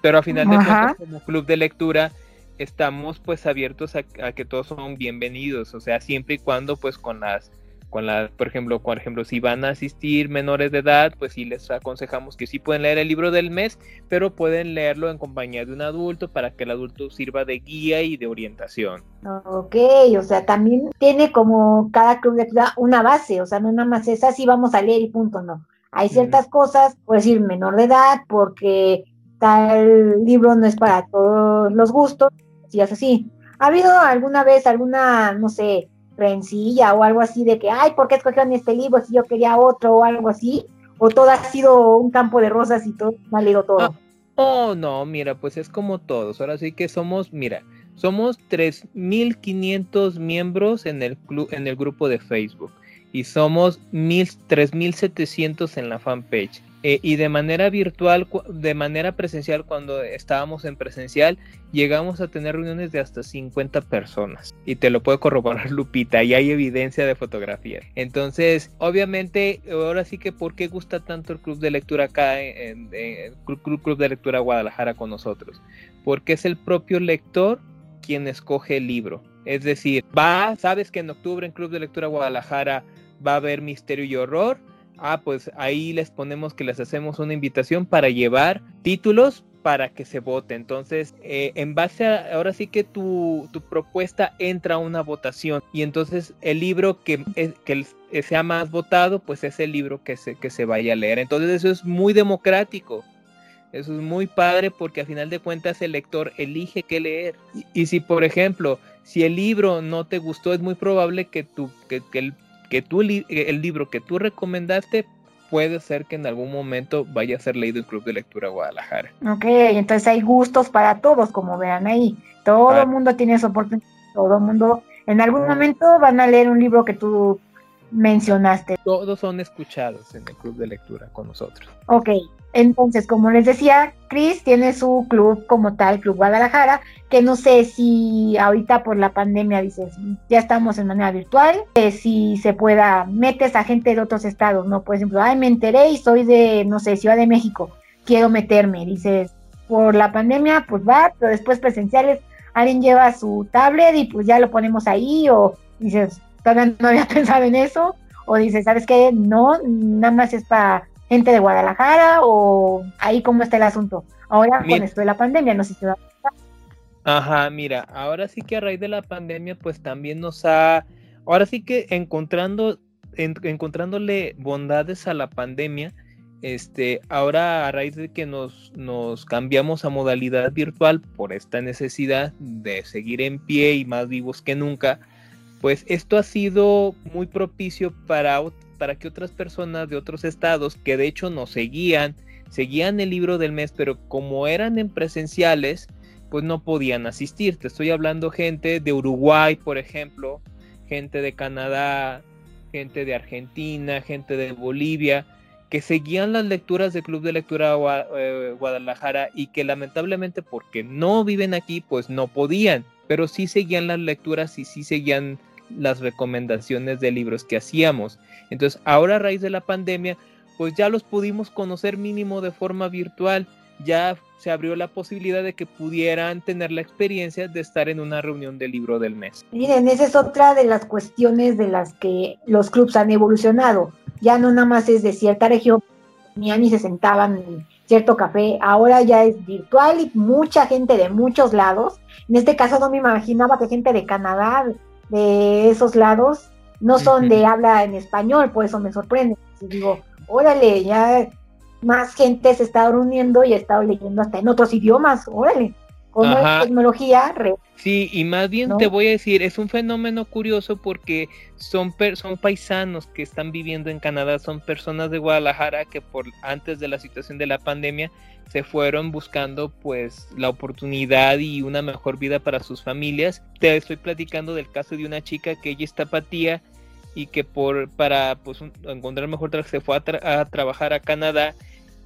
Pero a final de cuentas, como club de lectura, estamos pues abiertos a, a, que todos son bienvenidos, o sea, siempre y cuando pues con las con la, por ejemplo, por ejemplo, si van a asistir menores de edad, pues sí les aconsejamos que sí pueden leer el libro del mes, pero pueden leerlo en compañía de un adulto para que el adulto sirva de guía y de orientación. Ok, o sea, también tiene como cada club de una base, o sea, no nada más es así vamos a leer y punto, no. Hay ciertas cosas, puede decir menor de edad, porque tal libro no es para todos los gustos, si es así. ¿Ha habido alguna vez alguna, no sé, rencilla o algo así de que, ay, ¿por qué escogieron este libro si yo quería otro o algo así? ¿O todo ha sido un campo de rosas y todo ha leído todo? Ah, oh, no, mira, pues es como todos. Ahora sí que somos, mira, somos 3.500 miembros en el, club, en el grupo de Facebook y somos 3.700 en la fanpage. Eh, y de manera virtual, de manera presencial, cuando estábamos en presencial, llegamos a tener reuniones de hasta 50 personas. Y te lo puede corroborar Lupita, y hay evidencia de fotografía. Entonces, obviamente, ahora sí que, ¿por qué gusta tanto el club de lectura acá, en, el club, club de Lectura Guadalajara con nosotros? Porque es el propio lector quien escoge el libro. Es decir, va, sabes que en octubre en Club de Lectura Guadalajara va a haber misterio y horror ah, pues ahí les ponemos que les hacemos una invitación para llevar títulos para que se vote. Entonces, eh, en base a, ahora sí que tu, propuesta entra a una votación y entonces el libro que, que sea más votado, pues es el libro que se, que se vaya a leer. Entonces eso es muy democrático. Eso es muy padre porque a final de cuentas el lector elige qué leer. Y, si, por ejemplo, si el libro no te gustó, es muy probable que, tu, que, que que tú, eh, el libro que tú recomendaste puede ser que en algún momento vaya a ser leído en Club de Lectura Guadalajara. Ok, entonces hay gustos para todos, como vean ahí. Todo el mundo tiene esa oportunidad, todo el mundo en algún momento van a leer un libro que tú mencionaste. Todos son escuchados en el club de lectura con nosotros. Ok, entonces, como les decía, Chris tiene su club como tal, Club Guadalajara, que no sé si ahorita por la pandemia dices, ya estamos en manera virtual, si se pueda, metes a gente de otros estados, ¿no? Por ejemplo, ay, me enteré y soy de, no sé, Ciudad de México, quiero meterme, dices, por la pandemia, pues va, pero después presenciales, alguien lleva su tablet y pues ya lo ponemos ahí, o dices, todavía no había pensado en eso, o dices, ¿sabes qué? No, nada más es para gente de Guadalajara o ahí cómo está el asunto. Ahora con esto de la pandemia, no sé si se va Ajá, mira, ahora sí que a raíz de la pandemia, pues también nos ha, ahora sí que encontrando, encontrándole bondades a la pandemia, este, ahora a raíz de que nos, nos cambiamos a modalidad virtual por esta necesidad de seguir en pie y más vivos que nunca, pues esto ha sido muy propicio para para que otras personas de otros estados que de hecho nos seguían, seguían el libro del mes, pero como eran en presenciales, pues no podían asistir. Te estoy hablando gente de Uruguay, por ejemplo, gente de Canadá, gente de Argentina, gente de Bolivia, que seguían las lecturas del Club de Lectura eh, Guadalajara y que lamentablemente porque no viven aquí, pues no podían, pero sí seguían las lecturas y sí seguían las recomendaciones de libros que hacíamos. Entonces, ahora a raíz de la pandemia, pues ya los pudimos conocer mínimo de forma virtual. Ya se abrió la posibilidad de que pudieran tener la experiencia de estar en una reunión del libro del mes. Miren, esa es otra de las cuestiones de las que los clubs han evolucionado. Ya no nada más es de cierta región, ni ni se sentaban en cierto café, ahora ya es virtual y mucha gente de muchos lados. En este caso no me imaginaba que gente de Canadá, de esos lados no son de habla en español, por eso me sorprende. Y digo, órale, ya más gente se está reuniendo y ha estado leyendo hasta en otros idiomas, órale, como es tecnología. sí, y más bien te voy a decir, es un fenómeno curioso porque son, son paisanos que están viviendo en Canadá, son personas de Guadalajara que por antes de la situación de la pandemia se fueron buscando pues la oportunidad y una mejor vida para sus familias. Te estoy platicando del caso de una chica que ella es tapatía y que por para pues encontrar mejor trabajo se fue a, trabajar a Canadá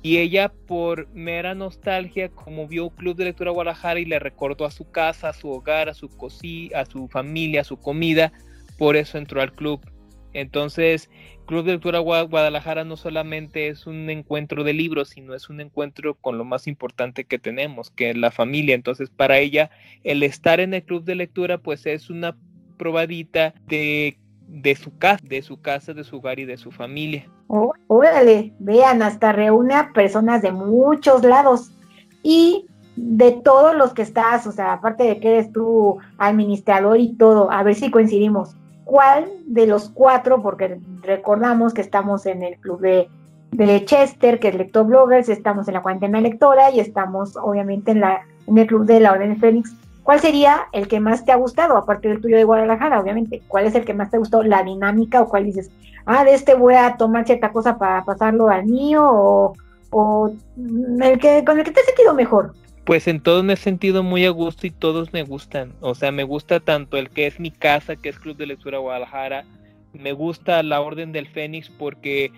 y ella por mera nostalgia, como vio Club de Lectura Guadalajara y le recordó a su casa, a su hogar, a su cocina, a su familia, a su comida, por eso entró al club. Entonces, Club de Lectura Guadalajara no solamente es un encuentro de libros, sino es un encuentro con lo más importante que tenemos, que es la familia. Entonces, para ella, el estar en el Club de Lectura, pues es una probadita de, de su casa, de su casa, de su hogar y de su familia. Oh, órale, vean, hasta reúne personas de muchos lados. Y de todos los que estás, o sea, aparte de que eres tú administrador y todo, a ver si coincidimos cuál de los cuatro, porque recordamos que estamos en el club de, Chester, que es Lectobloggers, estamos en la cuarentena lectora y estamos obviamente en, la, en el club de la Orden de Fénix. ¿Cuál sería el que más te ha gustado, aparte del tuyo de Guadalajara, obviamente? ¿Cuál es el que más te ha gustado? ¿La dinámica o cuál dices, ah, de este voy a tomar cierta cosa para pasarlo al mío o, el que, con el que te has sentido mejor? Pues en todos me he sentido muy a gusto y todos me gustan. O sea, me gusta tanto el que es mi casa, que es Club de Lectura Guadalajara. Me gusta la Orden del Fénix porque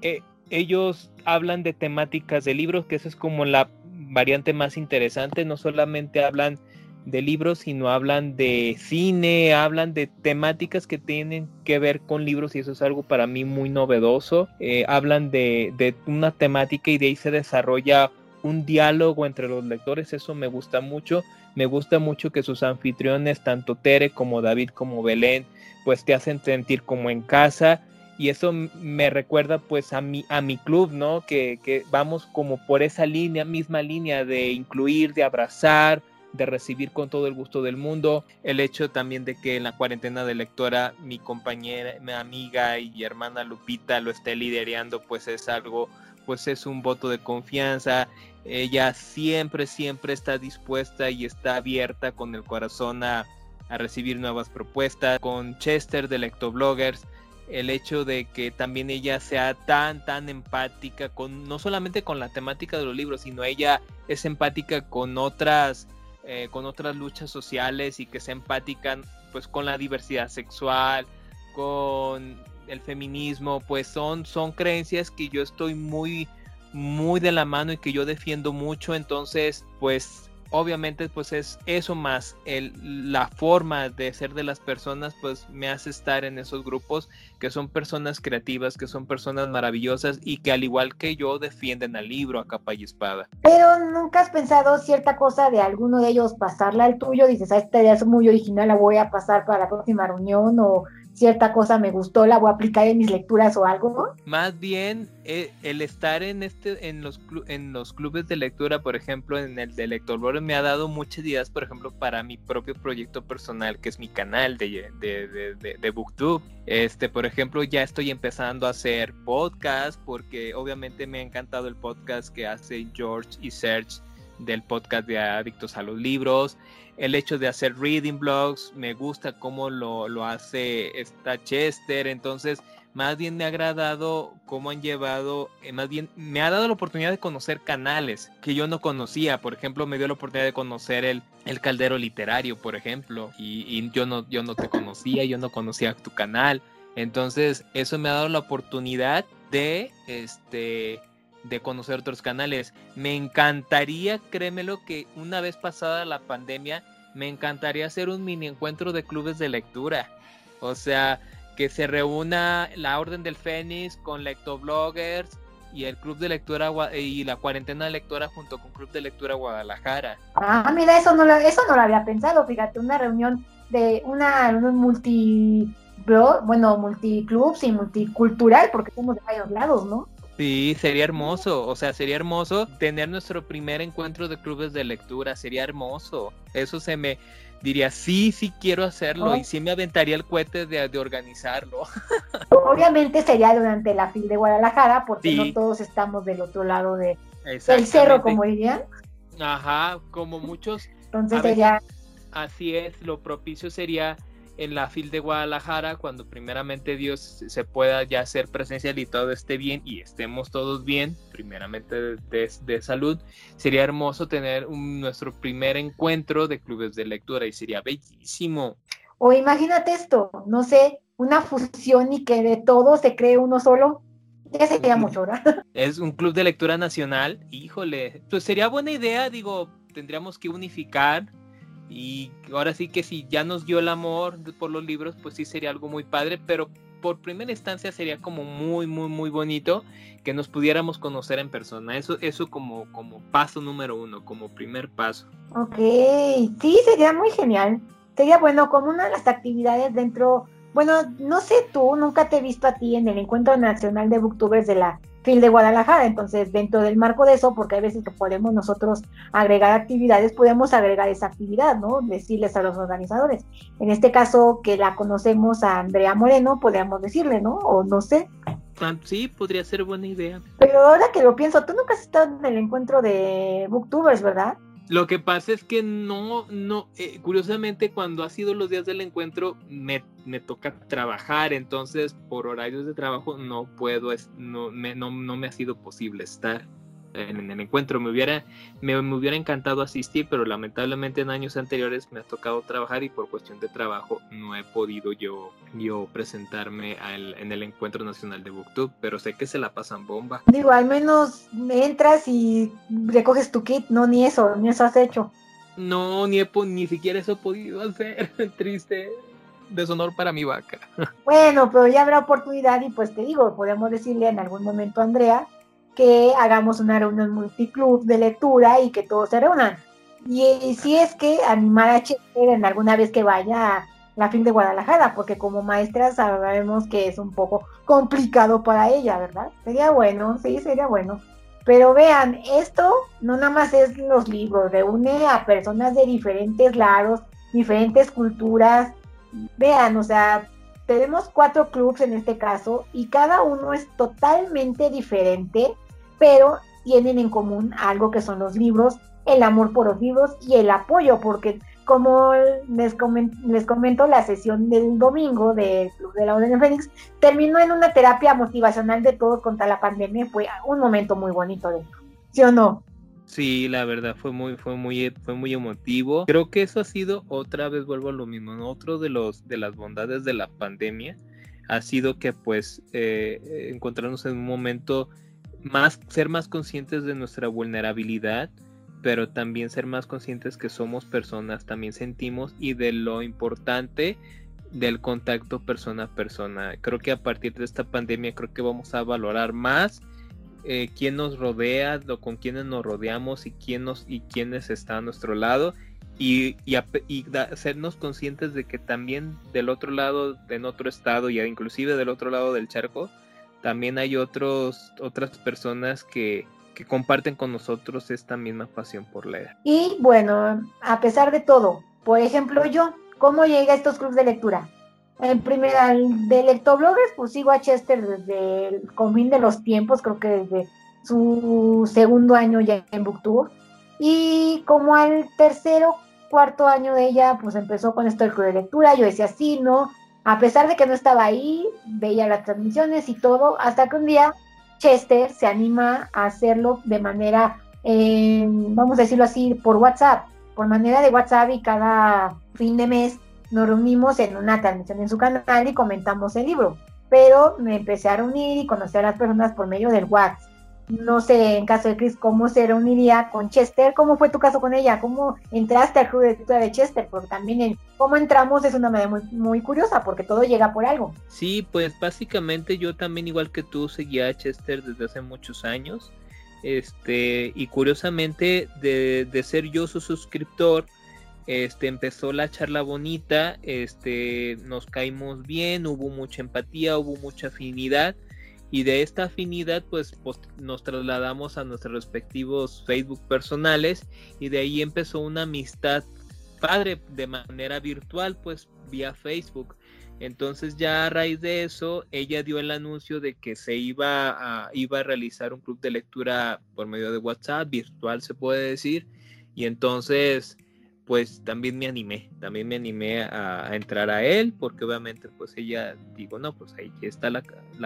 eh, ellos hablan de temáticas de libros, que esa es como la variante más interesante. No solamente hablan de libros, sino hablan de cine, hablan de temáticas que tienen que ver con libros y eso es algo para mí muy novedoso. Eh, hablan de, de una temática y de ahí se desarrolla un diálogo entre los lectores, eso me gusta mucho. Me gusta mucho que sus anfitriones, tanto Tere como David como Belén, pues te hacen sentir como en casa y eso me recuerda pues a mi, a mi club, ¿no? Que, que, vamos como por esa línea, misma línea de incluir, de abrazar, de recibir con todo el gusto del mundo. El hecho también de que en la cuarentena de lectora mi compañera, mi amiga y hermana Lupita lo esté liderando, pues es algo, pues es un voto de confianza. Ella siempre, siempre está dispuesta y está abierta con el corazón a, recibir nuevas propuestas. Con Chester de Lectobloggers, el hecho de que también ella sea tan, tan empática con, no solamente con la temática de los libros, sino ella es empática con otras, eh, con otras luchas sociales y que sea empática pues con la diversidad sexual, con el feminismo, pues son, son creencias que yo estoy muy, muy de la mano y que yo defiendo mucho, entonces pues obviamente pues es eso más el, la forma de ser de las personas pues me hace estar en esos grupos que son personas creativas, que son personas maravillosas y que al igual que yo defienden al libro a capa y espada. Pero nunca has pensado cierta cosa de alguno de ellos pasarla al tuyo, dices, ah, esta idea es muy original, la voy a pasar para la próxima reunión o cierta cosa me gustó, la voy a aplicar en mis lecturas o algo. Más bien eh, el estar en este en los en los clubes de lectura, por ejemplo, en el de Lector me ha dado muchas ideas, por ejemplo, para mi propio proyecto personal, que es mi canal de, de, de, de, Booktube. Este, por ejemplo, ya estoy empezando a hacer podcast porque obviamente me ha encantado el podcast que hace George y Serge del podcast de Adictos a los Libros el hecho de hacer reading blogs, me gusta cómo lo, lo hace esta Chester, entonces más bien me ha agradado cómo han llevado, eh, más bien me ha dado la oportunidad de conocer canales que yo no conocía, por ejemplo me dio la oportunidad de conocer el, el Caldero Literario, por ejemplo, y, y yo, no, yo no te conocía, yo no conocía tu canal, entonces eso me ha dado la oportunidad de, este, de conocer otros canales. Me encantaría, créemelo, que una vez pasada la pandemia, me encantaría hacer un mini encuentro de clubes de lectura. O sea, que se reúna la Orden del Fénix con lectobloggers y el Club de Lectura y la cuarentena de lectora junto con Club de Lectura Guadalajara. Ah, mira, eso no lo, eso no lo había pensado, fíjate, una reunión de una, un multi bueno, multiclubs y multicultural, porque somos de varios lados, ¿no? Sí, sería hermoso, o sea, sería hermoso tener nuestro primer encuentro de clubes de lectura, sería hermoso. Eso se me diría, sí, sí quiero hacerlo y sí me aventaría el cohete de, organizarlo. Obviamente sería durante la FIL de Guadalajara, porque no todos estamos del otro lado de, del cerro, como dirían. Ajá, como muchos. Entonces sería... Así es, lo propicio sería en la FIL de Guadalajara, cuando primeramente Dios se pueda ya hacer presencial y todo esté bien y estemos todos bien, primeramente de, salud, sería hermoso tener nuestro primer encuentro de clubes de lectura y sería bellísimo. O imagínate esto, no sé, una fusión y que de todo se cree uno solo Ya sería mucho, ¿verdad? Es un club de lectura nacional, híjole, pues sería buena idea, digo, tendríamos que unificar y ahora sí que si ya nos dio el amor por los libros, pues sí sería algo muy padre, pero por primera instancia sería como muy, muy, muy bonito que nos pudiéramos conocer en persona. Eso, eso como, como paso número uno, como primer paso. Ok, sí, sería muy genial. Sería bueno como una de las actividades dentro, bueno, no sé tú, nunca te he visto a ti en el Encuentro Nacional de Booktubers de la FIL de Guadalajara. Entonces, dentro del marco de eso, porque hay veces que podemos nosotros agregar actividades, podemos agregar esa actividad, ¿no? Decirles a los organizadores. En este caso, que la conocemos a Andrea Moreno, podríamos decirle, ¿no? O no sé. Ah, sí, podría ser buena idea. Pero ahora que lo pienso, tú nunca has estado en el encuentro de Booktubers, ¿verdad? Lo que pasa es que no, no, eh, curiosamente cuando ha sido los días del encuentro me, me, toca trabajar, entonces por horarios de trabajo no puedo, no me, no, no me ha sido posible estar en, el encuentro. Me hubiera, me, hubiera encantado asistir, pero lamentablemente en años anteriores me ha tocado trabajar y por cuestión de trabajo no he podido yo, yo presentarme en el Encuentro Nacional de Booktube, pero sé que se la pasan bomba. Digo, al menos entras y recoges tu kit, no, ni eso, ni eso has hecho. No, ni, ni siquiera eso he podido hacer, triste deshonor para mi vaca. Bueno, pero ya habrá oportunidad y pues te digo, podemos decirle en algún momento a Andrea que hagamos una reunión multiclub de lectura y que todos se reúnan. Y, si es que animar a Chester en alguna vez que vaya a la fin de Guadalajara, porque como maestra sabemos que es un poco complicado para ella, ¿verdad? Sería bueno, sí, sería bueno. Pero vean, esto no nada más es los libros, reúne a personas de diferentes lados, diferentes culturas. Vean, o sea, tenemos cuatro clubs en este caso y cada uno es totalmente diferente pero tienen en común algo que son los libros, el amor por los libros y el apoyo, porque como les, comento, la sesión del domingo del Club de la Orden de Fénix terminó en una terapia motivacional de todos contra la pandemia. Fue un momento muy bonito, de ¿sí o no? Sí, la verdad fue muy, fue muy, fue muy emotivo. Creo que eso ha sido otra vez vuelvo a lo mismo. Otro de los de las bondades de la pandemia ha sido que pues eh, encontrarnos en un momento más, ser más conscientes de nuestra vulnerabilidad, pero también ser más conscientes que somos personas, también sentimos y de lo importante del contacto persona a persona. Creo que a partir de esta pandemia creo que vamos a valorar más eh, quién nos rodea, lo, con quiénes nos rodeamos y quién nos y quiénes están a nuestro lado y, y, sernos conscientes de que también del otro lado, en otro estado y inclusive del otro lado del charco, también hay otros, otras personas que, comparten con nosotros esta misma pasión por leer. Y bueno, a pesar de todo, por ejemplo yo, ¿cómo llegué a estos clubes de lectura? En primera, de lectobloggers, pues sigo a Chester desde el confín de los tiempos, creo que desde su segundo año ya en Booktube. Y como al tercero, cuarto año de ella, pues empezó con esto del club de lectura. Yo decía, sí, ¿no? A pesar de que no estaba ahí, veía las transmisiones y todo, hasta que un día Chester se anima a hacerlo de manera, eh, vamos a decirlo así, por WhatsApp, por manera de WhatsApp y cada fin de mes nos reunimos en una transmisión en su canal y comentamos el libro. Pero me empecé a reunir y conocer a las personas por medio del WhatsApp no sé, en caso de Chris, cómo se reuniría con Chester, cómo fue tu caso con ella, cómo entraste al club de de Chester, porque también cómo entramos es una manera muy, muy curiosa, porque todo llega por algo. Sí, pues básicamente yo también, igual que tú, seguía a Chester desde hace muchos años, este, y curiosamente, de, de ser yo su suscriptor, este empezó la charla bonita, este nos caímos bien, hubo mucha empatía, hubo mucha afinidad y de esta afinidad pues, nos trasladamos a nuestros respectivos Facebook personales y de ahí empezó una amistad padre de manera virtual pues vía Facebook. Entonces ya a raíz de eso ella dio el anuncio de que se iba a, iba a realizar un club de lectura por medio de WhatsApp, virtual se puede decir. Y entonces pues también me animé, también me animé a, entrar a él, porque obviamente pues ella, digo, no, pues ahí está la,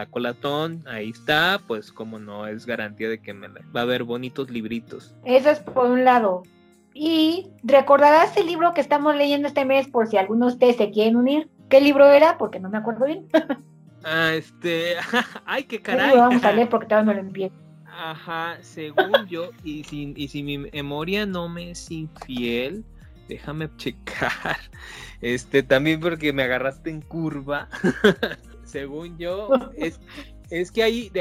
colatón, ahí está, pues como no, es garantía de que me va a haber bonitos libritos. Eso es por un lado. Y recordarás el libro que estamos leyendo este mes por si algunos de ustedes se quieren unir. ¿Qué libro era? Porque no me acuerdo bien. Ah, este. Ay, qué caray. lo vamos a leer porque todavía no lo empiezo. Ajá, según yo, y si, y si mi memoria no me es infiel, déjame checar. Este, también porque me agarraste en curva. según yo, es, es que ahí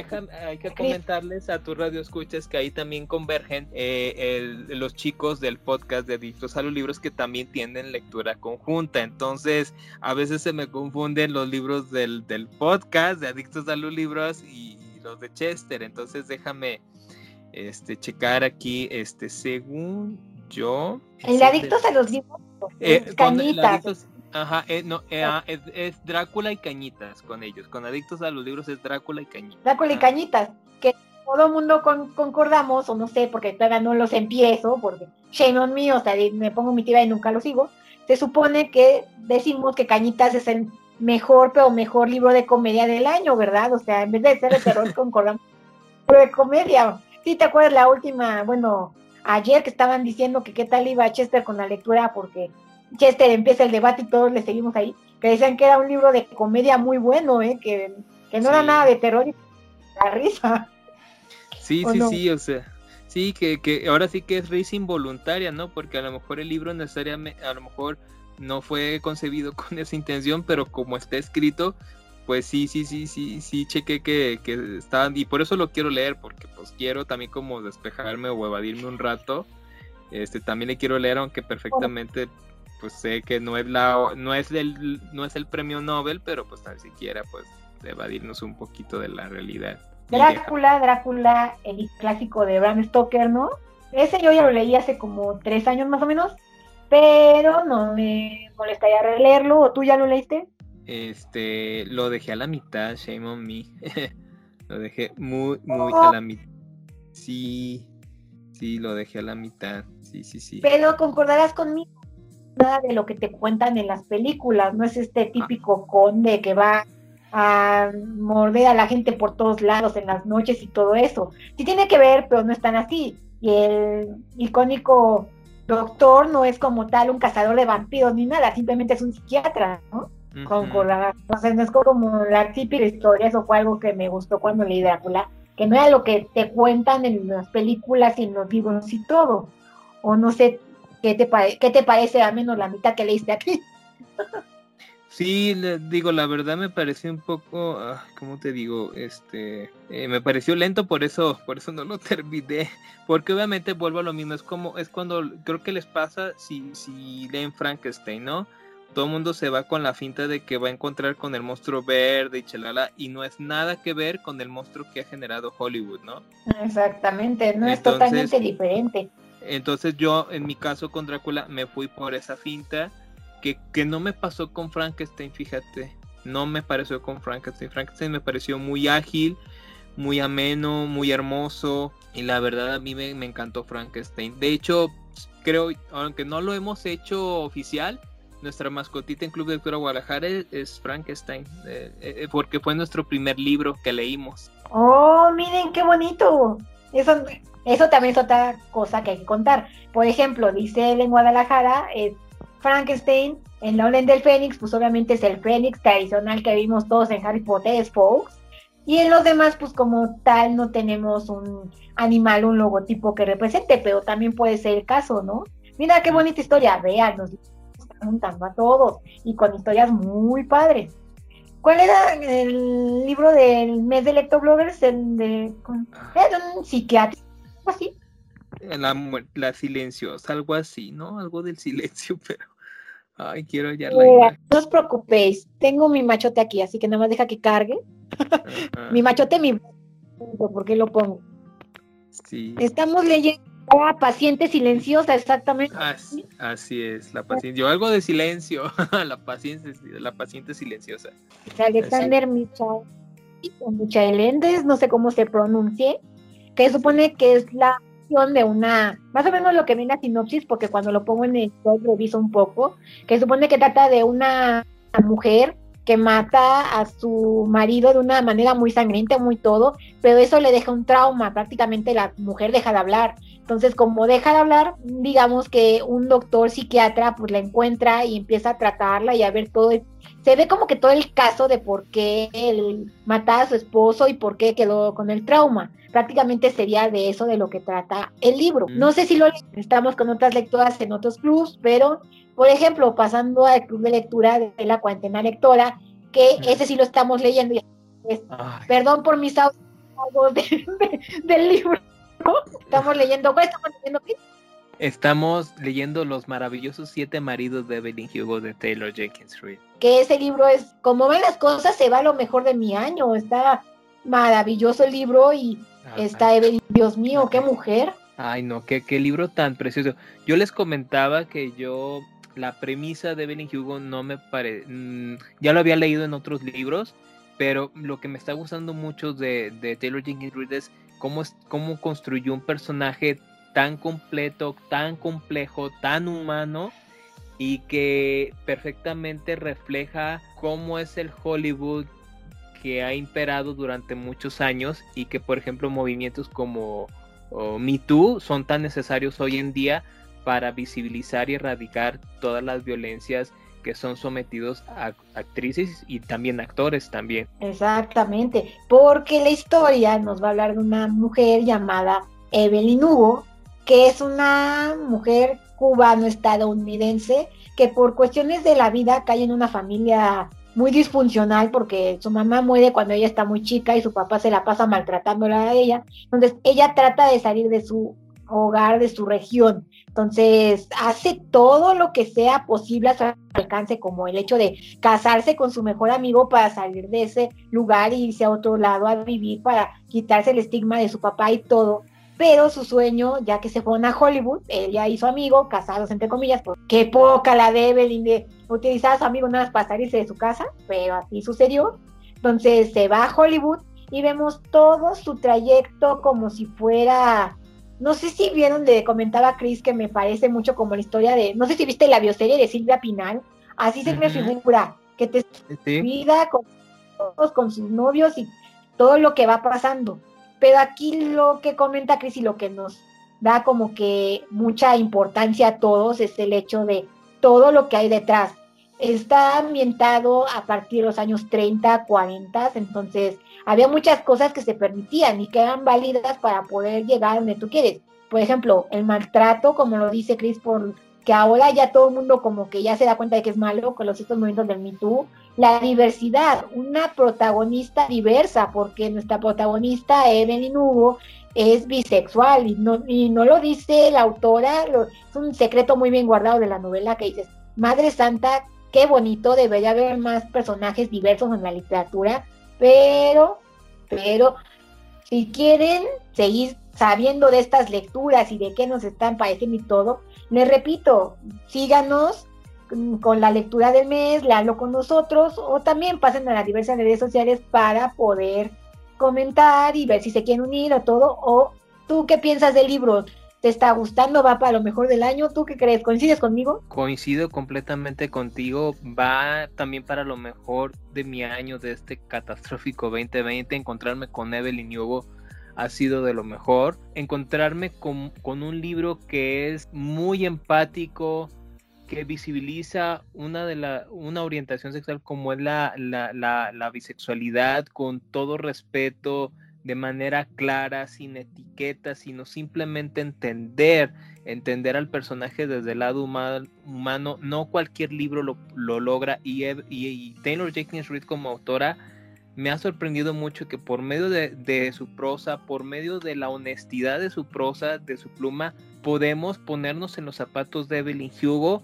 hay que comentarles a tu radio escuchas que ahí también convergen eh, los chicos del podcast de Adictos a los Libros que también tienen lectura conjunta. Entonces, a veces se me confunden los libros del, podcast de Adictos a los Libros y, los de Chester. Entonces, déjame este, checar aquí, este, según yo. El de Adictos a los Libros. Eh, cañitas. Ajá, eh, no, eh, ah, es, Drácula y Cañitas con ellos. Con Adictos a los Libros es Drácula y Cañitas. Drácula y Cañitas, que todo el mundo concordamos, o no sé, porque todavía no los empiezo, porque shame on me, o sea, me pongo mi tira y nunca lo sigo. Se supone que decimos que Cañitas es el mejor, pero mejor libro de comedia del año, ¿verdad? O sea, en vez de ser de terror, concordamos de comedia. Sí, ¿te acuerdas la última? Bueno, ayer que estaban diciendo que qué tal iba Chester con la lectura, porque Chester empieza el debate y todos le seguimos ahí, que decían que era un libro de comedia muy bueno, ¿eh? que, no era nada de terror y la risa. Sí, sí, sí, o sea, sí, que, que ahora sí que es risa involuntaria, ¿no? Porque a lo mejor el libro necesariamente, a lo mejor no fue concebido con esa intención, pero como está escrito, pues sí, sí, sí, sí, sí, chequé que, que estaban, y por eso lo quiero leer, porque pues quiero también como despejarme o evadirme un rato. Este, también le quiero leer, aunque perfectamente pues sé que no es la no es el no es el premio Nobel, pero pues tan siquiera pues evadirnos un poquito de la realidad. Drácula, Drácula, el clásico de Bram Stoker, ¿no? Ese yo ya lo leí hace como tres años más o menos, pero no me molestaría releerlo. ¿O tú ya lo leíste? Este, lo dejé a la mitad, shame on me. lo dejé muy, muy a la mitad. Sí, sí, lo dejé a la mitad. Sí, sí, sí. Pero concordarás conmigo nada de lo que te cuentan en las películas, no es este ah. típico conde que va a morder a la gente por todos lados en las noches y todo eso. Sí tiene que ver, pero no es tan así. Y el icónico doctor no es como tal un cazador de vampiros ni nada, simplemente es un psiquiatra, ¿no? Con Entonces no es como la típica historia, eso fue algo que me gustó cuando leí Drácula, que no era lo que te cuentan en las películas y en los libros y todo. O no sé, ¿Qué te, ¿Qué te parece a menos la mitad que leíste aquí? Sí, le digo, la verdad me pareció un poco, ah, ¿cómo te digo? Este, eh, me pareció lento, por eso, por eso no lo terminé, porque obviamente vuelvo a lo mismo, es como, es cuando, creo que les pasa si, si leen Frankenstein, ¿no? Todo el mundo se va con la finta de que va a encontrar con el monstruo verde y chelala, y no es nada que ver con el monstruo que ha generado Hollywood, ¿no? Exactamente, no es totalmente diferente. Entonces yo, en mi caso con Drácula, me fui por esa finta que, que no me pasó con Frankenstein, fíjate. No me pareció con Frankenstein. Frankenstein me pareció muy ágil, muy ameno, muy hermoso. Y la verdad a mí me, encantó Frankenstein. De hecho, creo, aunque no lo hemos hecho oficial, nuestra mascotita en Club de Lectura Guadalajara es, Frankenstein, eh, eh, porque fue nuestro primer libro que leímos. Oh, miren qué bonito. Eso eso también es otra cosa que hay que contar. Por ejemplo, dice él en Guadalajara, eh, Frankenstein, en la Orden del Fénix, pues obviamente es el Fénix tradicional que vimos todos en Harry Potter, es Fox. Y en los demás, pues como tal, no tenemos un animal, un logotipo que represente, pero también puede ser el caso, ¿no? Mira qué bonita historia, vean, nos están juntando a todos y con historias muy padres. ¿Cuál era el libro del mes de Lectobloggers? El de. Era un psiquiatra así. La, la silenciosa, algo así, ¿no? Algo del silencio, pero. Ay, quiero ya la No os preocupéis, tengo mi machote aquí, así que nada más deja que cargue. mi machote, mi. ¿Por qué lo pongo? Sí. Estamos leyendo a Paciente Silenciosa, exactamente. Así, es, la paciente. Yo algo de silencio, la paciente, la paciente silenciosa. Alexander Michael, Michael no sé cómo se pronuncie, que supone que es la acción de una, más o menos lo que viene a sinopsis, porque cuando lo pongo en el reviso un poco, que supone que trata de una mujer que mata a su marido de una manera muy sangrienta, muy todo, pero eso le deja un trauma, prácticamente la mujer deja de hablar. Entonces, como deja de hablar, digamos que un doctor psiquiatra pues la encuentra y empieza a tratarla y a ver todo se ve como que todo el caso de por qué él mataba a su esposo y por qué quedó con el trauma. Prácticamente sería de eso de lo que trata el libro. No sé si lo estamos con otras lectoras en otros clubs, pero por ejemplo, pasando al club de lectura de la cuarentena lectora, que ese sí lo estamos leyendo. y es- Ay, perdón por mis audios de- de- del libro. Estamos leyendo, ¿cuál estamos leyendo? ¿Qué? Estamos leyendo Los maravillosos siete maridos de Evelyn Hugo de Taylor Jenkins Reid. que ese libro es, como van las cosas, se va lo mejor de mi año. Está maravilloso el libro y está Evelyn, Dios mío, qué mujer. Ay, no, qué, qué libro tan precioso. Yo les comentaba que yo, la premisa de Evelyn Hugo no me parece, ya lo había leído en otros libros, pero lo que me está gustando mucho de, de Taylor Jenkins Reid es cómo, es cómo construyó un personaje tan completo, tan complejo, tan humano y que perfectamente refleja cómo es el Hollywood que ha imperado durante muchos años y que por ejemplo movimientos como o Me Too son tan necesarios hoy en día para visibilizar y erradicar todas las violencias que son sometidos a actrices y también actores también. Exactamente, porque la historia nos va a hablar de una mujer llamada Evelyn Hugo, que es una mujer cubano-estadounidense que por cuestiones de la vida cae en una familia muy disfuncional porque su mamá muere cuando ella está muy chica y su papá se la pasa maltratándola a ella. Entonces ella trata de salir de su hogar, de su región. Entonces hace todo lo que sea posible a su alcance, como el hecho de casarse con su mejor amigo para salir de ese lugar y irse a otro lado a vivir para quitarse el estigma de su papá y todo. Pero su sueño, ya que se fueron a Hollywood, ella y su amigo, casados entre comillas, pues qué poca la de Evelyn de utilizar a su amigo nada más para salirse de su casa, pero así sucedió. Entonces se va a Hollywood y vemos todo su trayecto como si fuera no sé si vieron, le comentaba a Chris que me parece mucho como la historia de, no sé si viste la bioserie de Silvia Pinal, así se me figura, que te Sí, vida con con sus novios y todo lo que va pasando. Pero aquí lo que comenta Chris y lo que nos da como que mucha importancia a todos es el hecho de todo lo que hay detrás. Está ambientado a partir de los años 30, 40, entonces había muchas cosas que se permitían y que eran válidas para poder llegar donde tú quieres. Por ejemplo, el maltrato, como lo dice Chris, por que ahora ya todo el mundo como que ya se da cuenta de que es malo con los estos movimientos del Me Too, la diversidad, una protagonista diversa, porque nuestra protagonista, Evelyn Hugo, es bisexual y no, y no lo dice la autora, lo- es un secreto muy bien guardado de la novela que dices, Madre Santa, qué bonito, debería haber más personajes diversos en la literatura, pero, pero, si quieren seguir sabiendo de estas lecturas y de qué nos están pareciendo y todo, les repito, síganos con la lectura del mes, léanlo con nosotros o también pasen a las diversas redes sociales para poder comentar y ver si se quieren unir o todo. O tú qué piensas del libro, ¿te está gustando? ¿Va para lo mejor del año? ¿Tú qué crees? ¿Coincides conmigo? coincido completamente contigo. Va también para lo mejor de mi año de este catastrófico 2020. Encontrarme con Evelyn Hugo ha sido de lo mejor. Encontrarme con, con un libro que es muy empático, que visibiliza una de la una orientación sexual como es la, la, la, la bisexualidad con todo respeto de manera clara sin etiquetas sino simplemente entender entender al personaje desde el lado huma- humano. No cualquier libro lo, lo logra y, y- Taylor Jenkins Reid como autora me ha sorprendido mucho que por medio de, de su prosa, por medio de la honestidad de su prosa, de su pluma, podemos ponernos en los zapatos de Evelyn Hugo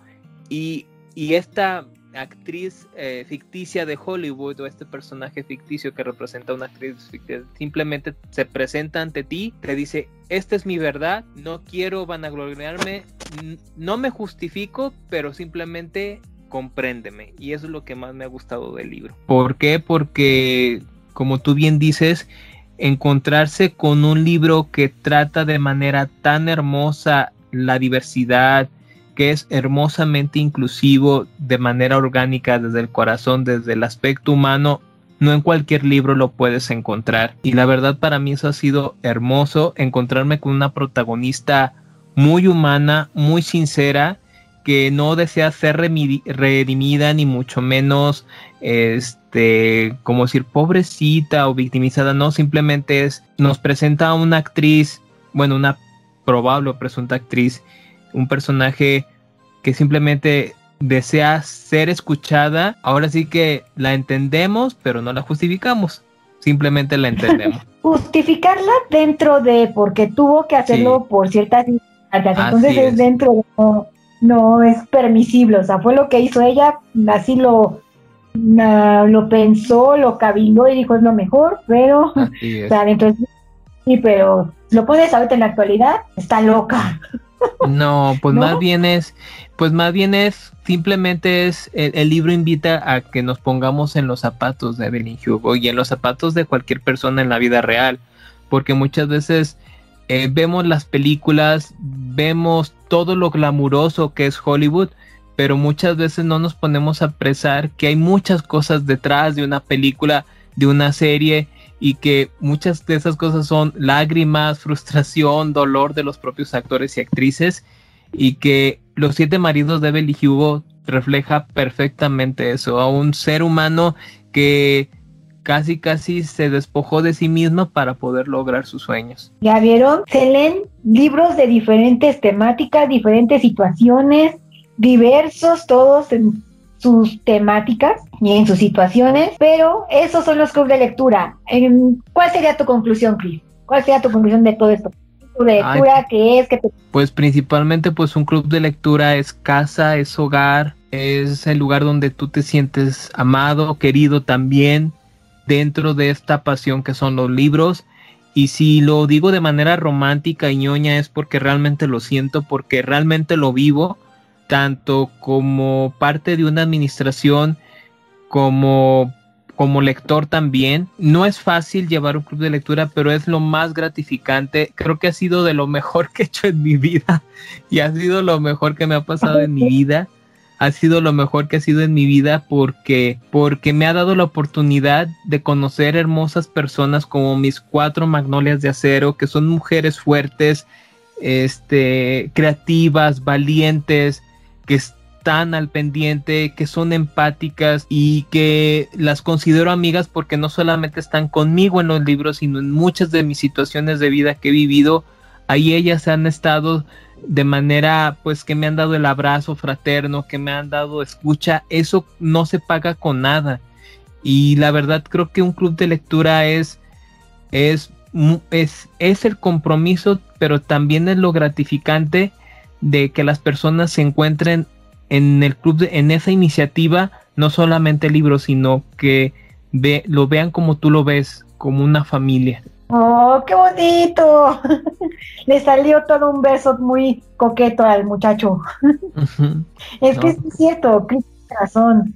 y, y esta actriz eh, ficticia de Hollywood o este personaje ficticio que representa a una actriz ficticia simplemente se presenta ante ti, te dice, esta es mi verdad, no quiero vanagloriarme, no me justifico, pero simplemente compréndeme. Y eso es lo que más me ha gustado del libro. ¿Por qué? Porque, como tú bien dices, encontrarse con un libro que trata de manera tan hermosa la diversidad, que es hermosamente inclusivo de manera orgánica desde el corazón, desde el aspecto humano, no en cualquier libro lo puedes encontrar. Y la verdad para mí eso ha sido hermoso, encontrarme con una protagonista muy humana, muy sincera que no desea ser redimida ni mucho menos este como decir pobrecita o victimizada no simplemente es nos presenta a una actriz bueno una probable o presunta actriz un personaje que simplemente desea ser escuchada ahora sí que la entendemos pero no la justificamos simplemente la entendemos justificarla dentro de porque tuvo que hacerlo por ciertas entonces es. dentro de no es permisible, o sea, fue lo que hizo ella, así lo, lo pensó, lo cabiló y dijo es lo mejor, pero, o sea, entonces, sí, pero lo puedes saber en la actualidad, está loca. No, pues más bien es, pues más bien es, simplemente es, el, libro invita a que nos pongamos en los zapatos de Evelyn Hugo y en los zapatos de cualquier persona en la vida real, porque muchas veces eh, vemos las películas, vemos todo lo glamuroso que es Hollywood, pero muchas veces no nos ponemos a pensar que hay muchas cosas detrás de una película, de una serie, y que muchas de esas cosas son lágrimas, frustración, dolor de los propios actores y actrices, y que Los siete maridos de Belly Hugo refleja perfectamente eso, a un ser humano que casi casi se despojó de sí misma para poder lograr sus sueños. Ya vieron, se leen libros de diferentes temáticas, diferentes situaciones, diversos todos en sus temáticas y en sus situaciones, pero esos son los clubes de lectura. ¿Cuál sería tu conclusión, Chris? ¿Cuál sería tu conclusión de todo esto? de lectura que es que pues principalmente pues un club de lectura es casa es hogar es el lugar donde tú te sientes amado querido también dentro de esta pasión que son los libros. Y si lo digo de manera romántica y ñoña es porque realmente lo siento, porque realmente lo vivo, tanto como parte de una administración como como lector también. No es fácil llevar un club de lectura, pero es lo más gratificante. Creo que ha sido de lo mejor que he hecho en mi vida y ha sido lo mejor que me ha pasado en mi vida ha sido lo mejor que ha sido en mi vida porque, porque me ha dado la oportunidad de conocer hermosas personas como mis cuatro magnolias de acero, que son mujeres fuertes, este, creativas, valientes, que están al pendiente, que son empáticas y que las considero amigas porque no solamente están conmigo en los libros, sino en muchas de mis situaciones de vida que he vivido. Ahí ellas han estado de manera pues que me han dado el abrazo fraterno, que me han dado escucha, eso no se paga con nada. Y la verdad creo que un club de lectura es es es, es el compromiso, pero también es lo gratificante de que las personas se encuentren en el club, en esa iniciativa, no solamente libros, sino que ve, lo vean como tú lo ves, como una familia. ¡Oh, qué bonito! Le salió todo un beso muy coqueto al muchacho. es que es cierto, Cris tiene razón.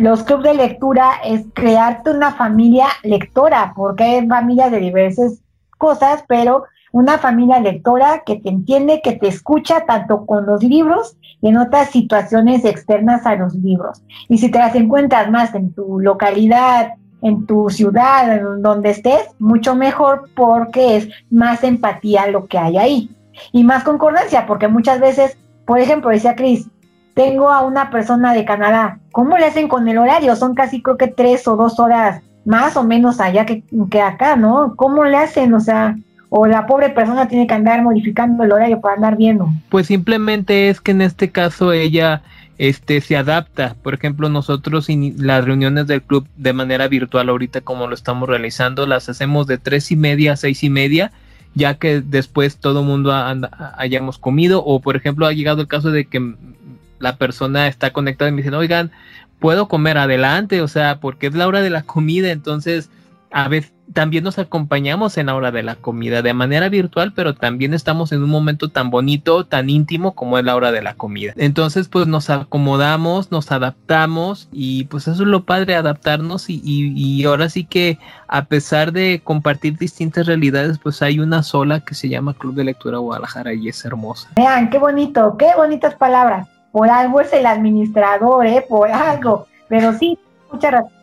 Los clubes de lectura es crearte una familia lectora, porque hay familias de diversas cosas, pero una familia lectora que te entiende, que te escucha tanto con los libros y en otras situaciones externas a los libros. Y si te las encuentras más en tu localidad, en tu ciudad, en donde estés, mucho mejor porque es más empatía lo que hay ahí. Y más concordancia, porque muchas veces, por ejemplo, decía Cris, tengo a una persona de Canadá, ¿cómo le hacen con el horario? Son casi creo que tres o dos horas más o menos allá que, que acá, ¿no? ¿Cómo le hacen? O sea, o la pobre persona tiene que andar modificando el horario para andar viendo. Pues simplemente es que en este caso ella este se adapta. Por ejemplo, nosotros las reuniones del club de manera virtual ahorita como lo estamos realizando, las hacemos de tres y media a seis y media, ya que después todo mundo hayamos comido o por ejemplo ha llegado el caso de que la persona está conectada y me dicen, oigan, puedo comer adelante, o sea, porque es la hora de la comida, entonces a veces también nos acompañamos en la hora de la comida de manera virtual, pero también estamos en un momento tan bonito, tan íntimo como es la hora de la comida. Entonces, pues nos acomodamos, nos adaptamos y pues eso es lo padre, adaptarnos y, y, ahora sí que a pesar de compartir distintas realidades, pues hay una sola que se llama Club de Lectura Guadalajara y es hermosa. Vean, qué bonito, qué bonitas palabras. Por algo es el administrador, ¿eh? Por algo. Pero sí, mucha razón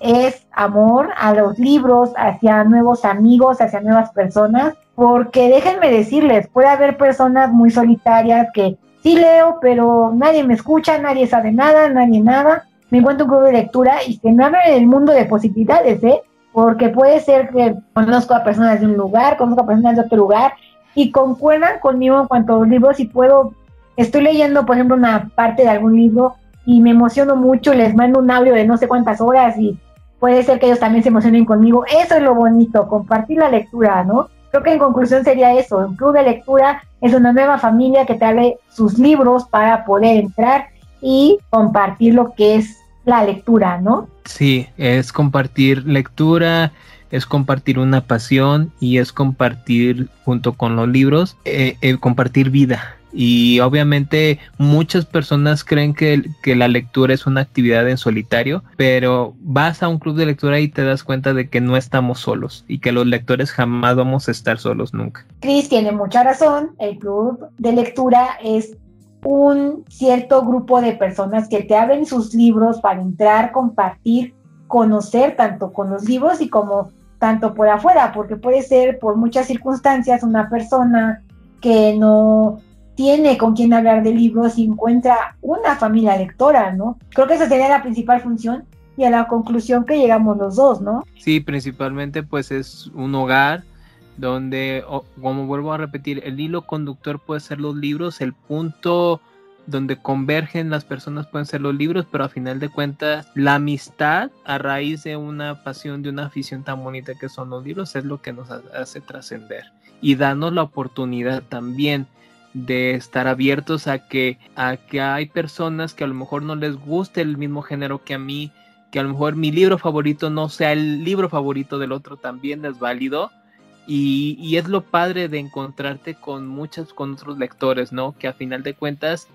es amor a los libros, hacia nuevos amigos, hacia nuevas personas, porque déjenme decirles, puede haber personas muy solitarias que sí leo, pero nadie me escucha, nadie sabe nada, nadie nada. Me encuentro un club de lectura y se me abre el mundo de posibilidades, ¿eh? Porque puede ser que conozco a personas de un lugar, conozco a personas de otro lugar y concuerdan conmigo en cuanto a los libros y puedo, estoy leyendo, por ejemplo, una parte de algún libro y me emociono mucho, les mando un audio de no sé cuántas horas y puede ser que ellos también se emocionen conmigo. Eso es lo bonito, compartir la lectura, ¿no? Creo que en conclusión sería eso, un club de lectura es una nueva familia que te abre sus libros para poder entrar y compartir lo que es la lectura, ¿no? Sí, es compartir lectura, es compartir una pasión y es compartir junto con los libros, eh, compartir vida. Y obviamente muchas personas creen que, que, la lectura es una actividad en solitario, pero vas a un club de lectura y te das cuenta de que no estamos solos y que los lectores jamás vamos a estar solos nunca. Cris tiene mucha razón, el club de lectura es un cierto grupo de personas que te abren sus libros para entrar, compartir, conocer tanto con los libros y como tanto por afuera, porque puede ser por muchas circunstancias una persona que no tiene con quien hablar de libros y encuentra una familia lectora, ¿no? Creo que esa sería la principal función y a la conclusión que llegamos los dos, ¿no? Sí, principalmente pues es un hogar donde, como vuelvo a repetir, el hilo conductor puede ser los libros, el punto donde convergen las personas pueden ser los libros, pero a final de cuentas la amistad a raíz de una pasión, de una afición tan bonita que son los libros es lo que nos hace trascender y darnos la oportunidad también de estar abiertos a que, a que hay personas que a lo mejor no les guste el mismo género que a mí, que a lo mejor mi libro favorito no sea el libro favorito del otro también es válido. Y, y es lo padre de encontrarte con muchos, con otros lectores, ¿no? Que a final de cuentas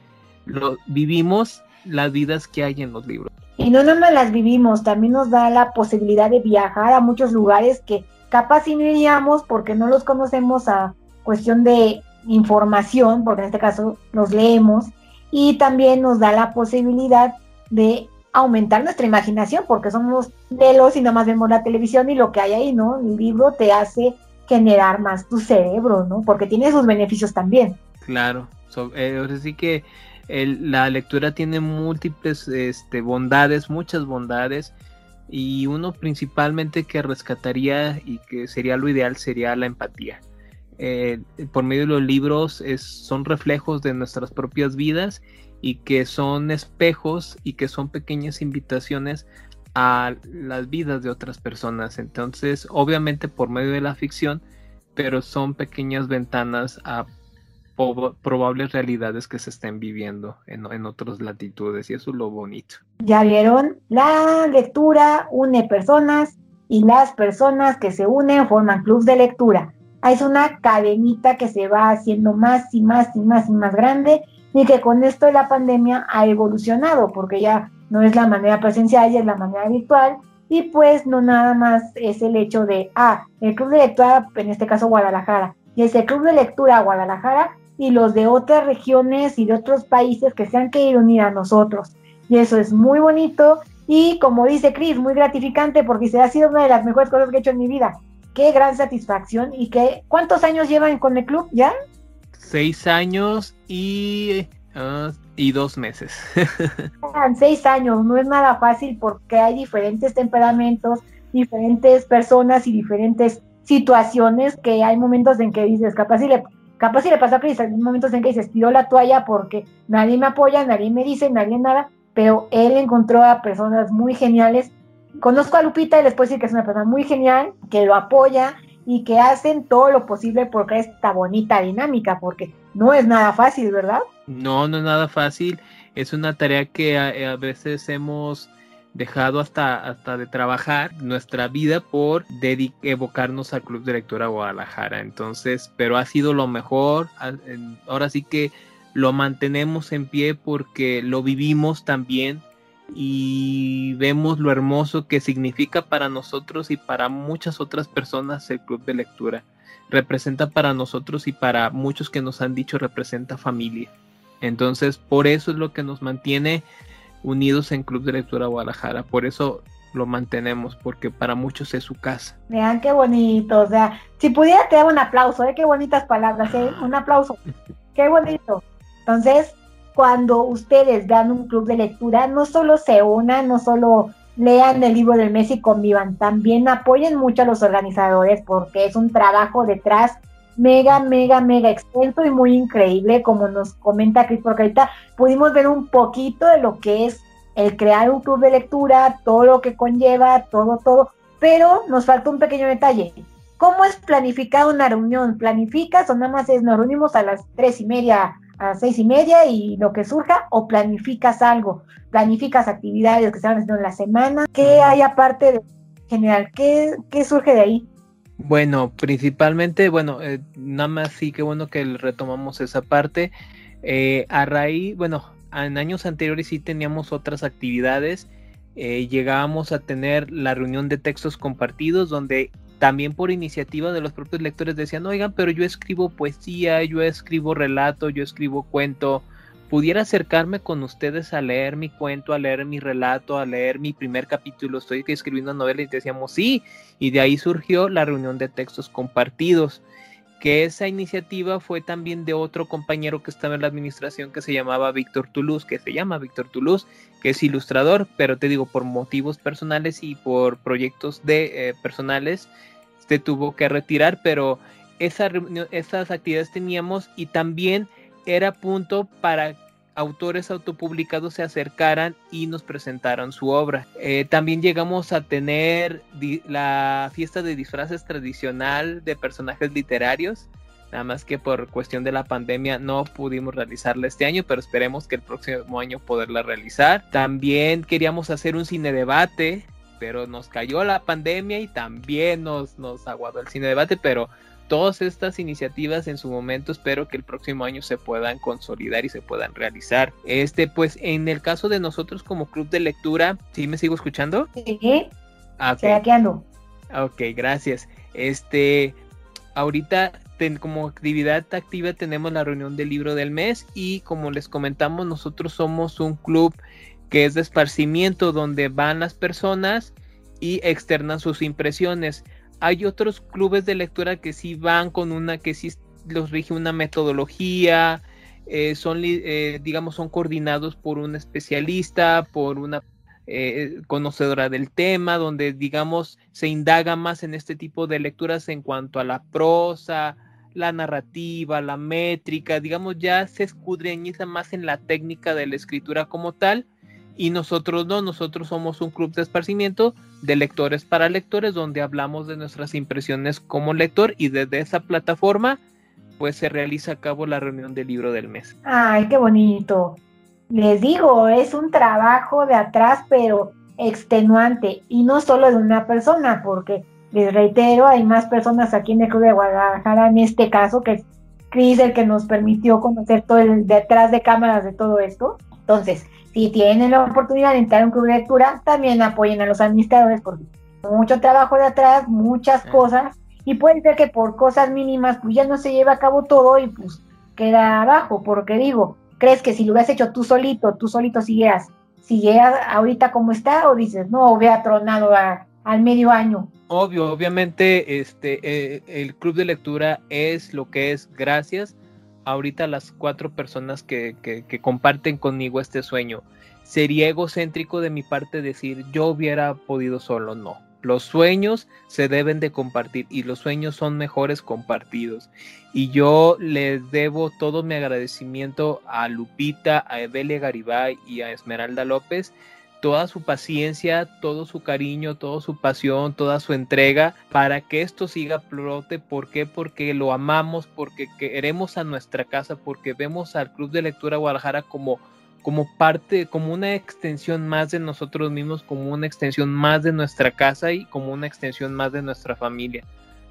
vivimos las vidas que hay en los libros. Y no nada más las vivimos, también nos da la posibilidad de viajar a muchos lugares que capaz si no iríamos porque no los conocemos a cuestión de información, porque en este caso los leemos, y también nos da la posibilidad de aumentar nuestra imaginación, porque somos los y nada más vemos la televisión y lo que hay ahí, ¿no? El libro te hace generar más tu cerebro, ¿no? Porque tiene sus beneficios también. Claro, eh, ahora sí que la lectura tiene múltiples este, bondades, muchas bondades, y uno principalmente que rescataría y que sería lo ideal sería la empatía. Eh, por medio de los libros son reflejos de nuestras propias vidas y que son espejos y que son pequeñas invitaciones a las vidas de otras personas. Entonces, obviamente por medio de la ficción, pero son pequeñas ventanas a probables realidades que se estén viviendo en, en otras latitudes y eso es lo bonito. Ya vieron, la lectura une personas y las personas que se unen forman clubs de lectura. Es una cadenita que se va haciendo más y más y más y más grande y que con esto de la pandemia ha evolucionado porque ya no es la manera presencial, ya es la manera virtual y pues no nada más es el hecho de, ah, el club de lectura, en este caso Guadalajara, y es el club de lectura Guadalajara y los de otras regiones y de otros países que se han querido unir a nosotros. Y eso es muy bonito y como dice Chris, muy gratificante porque se ha sido una de las mejores cosas que he hecho en mi vida. Qué gran satisfacción y que ¿cuántos años llevan con el club ya? Seis años y ah, y dos meses. seis años, no es nada fácil porque hay diferentes temperamentos, diferentes personas y diferentes situaciones que hay momentos en que dices, capaz si le Capaz si le pasa a Cris, hay momentos en que se estiró la toalla porque nadie me apoya, nadie me dice, nadie nada, pero él encontró a personas muy geniales. Conozco a Lupita y les puedo decir que es una persona muy genial, que lo apoya y que hacen todo lo posible por crear esta bonita dinámica, porque no es nada fácil, ¿verdad? No, no es nada fácil. Es una tarea que a veces hemos dejado hasta, hasta de trabajar nuestra vida por evocarnos al Club de Lectura Guadalajara. Entonces, pero ha sido lo mejor. Ahora sí que lo mantenemos en pie porque lo vivimos también y vemos lo hermoso que significa para nosotros y para muchas otras personas el Club de Lectura. Representa para nosotros y para muchos que nos han dicho representa familia. Entonces, por eso es lo que nos mantiene unidos en Club de Lectura Guadalajara. Por eso lo mantenemos, porque para muchos es su casa. Vean qué bonito, o sea, si pudiera te dar un aplauso, ¿eh? qué bonitas palabras, ¿eh? un aplauso, qué bonito. Entonces, cuando ustedes dan un club de lectura, no solo se unan, no solo lean el libro del mes y convivan, también apoyen mucho a los organizadores porque es un trabajo detrás mega, mega, mega extenso y muy increíble, como nos comenta Cris, porque ahorita pudimos ver un poquito de lo que es el crear un club de lectura, todo lo que conlleva, todo, todo, pero nos falta un pequeño detalle. ¿Cómo es planificar una reunión? ¿Planificas o nada más es nos reunimos a las tres y media, a seis y media y lo que surja? ¿O planificas algo? ¿Planificas actividades que se van haciendo en la semana? ¿Qué hay aparte de general? ¿Qué, qué surge de ahí? Bueno, principalmente, bueno, eh, nada más sí que bueno que retomamos esa parte. Eh, a raíz, bueno, en años anteriores sí teníamos otras actividades. Eh, llegábamos a tener la reunión de textos compartidos donde también por iniciativa de los propios lectores decían, oigan, pero yo escribo poesía, yo escribo relato, yo escribo cuento, pudiera acercarme con ustedes a leer mi cuento, a leer mi relato, a leer mi primer capítulo, estoy escribiendo novela y decíamos sí, y de ahí surgió la reunión de textos compartidos, que esa iniciativa fue también de otro compañero que estaba en la administración que se llamaba Víctor Toulouse, que se llama Víctor Toulouse, que es ilustrador, pero te digo, por motivos personales y por proyectos de eh, personales, tuvo que retirar, pero esa esas actividades teníamos y también era punto para autores autopublicados se acercaran y nos presentaran su obra. Eh, también llegamos a tener la fiesta de disfraces tradicional de personajes literarios, nada más que por cuestión de la pandemia no pudimos realizarla este año, pero esperemos que el próximo año poderla realizar. También queríamos hacer un cine debate pero nos cayó la pandemia y también nos, nos aguadó el cine debate, pero todas estas iniciativas en su momento espero que el próximo año se puedan consolidar y se puedan realizar. Este, pues en el caso de nosotros como club de lectura, ¿sí me sigo escuchando? Sí. Ah, okay. ando. Ok, gracias. Este, ahorita como actividad activa tenemos la reunión del libro del mes y como les comentamos, nosotros somos un club que es de esparcimiento donde van las personas y externan sus impresiones. Hay otros clubes de lectura que sí van con una, que sí los rige una metodología, eh, son, eh, digamos, son coordinados por un especialista, por una eh, conocedora del tema, donde, digamos, se indaga más en este tipo de lecturas en cuanto a la prosa, la narrativa, la métrica, digamos, ya se escudriñiza más en la técnica de la escritura como tal y nosotros no, nosotros somos un club de esparcimiento de lectores para lectores donde hablamos de nuestras impresiones como lector y desde esa plataforma pues se realiza a cabo la reunión del libro del mes. Ay, qué bonito. Les digo, es un trabajo de atrás pero extenuante y no solo de una persona porque les reitero, hay más personas aquí en el Club de Guadalajara en este caso que es Cris el que nos permitió conocer todo el detrás de cámaras de todo esto. Entonces, si tienen la oportunidad de entrar a un club de lectura, también apoyen a los administradores porque mucho trabajo de atrás, muchas cosas, y puede ser que por cosas mínimas pues ya no se lleve a cabo todo y pues queda abajo, porque digo, ¿crees que si lo hubieras hecho tú solito, tú solito siguieras, siguieras ahorita como está o dices, no, hubiera tronado al medio año? Obvio, obviamente este, eh, el club de lectura es lo que es gracias ahorita las cuatro personas que, comparten conmigo este sueño. Sería egocéntrico de mi parte decir yo hubiera podido solo, no. Los sueños se deben de compartir y los sueños son mejores compartidos. Y yo les debo todo mi agradecimiento a Lupita, a Evelia Garibay y a Esmeralda López toda su paciencia, todo su cariño, toda su pasión, toda su entrega para que esto siga flote. ¿Por qué? Porque lo amamos, porque queremos a nuestra casa, porque vemos al Club de Lectura Guadalajara como, como parte, como una extensión más de nosotros mismos, como una extensión más de nuestra casa y como una extensión más de nuestra familia.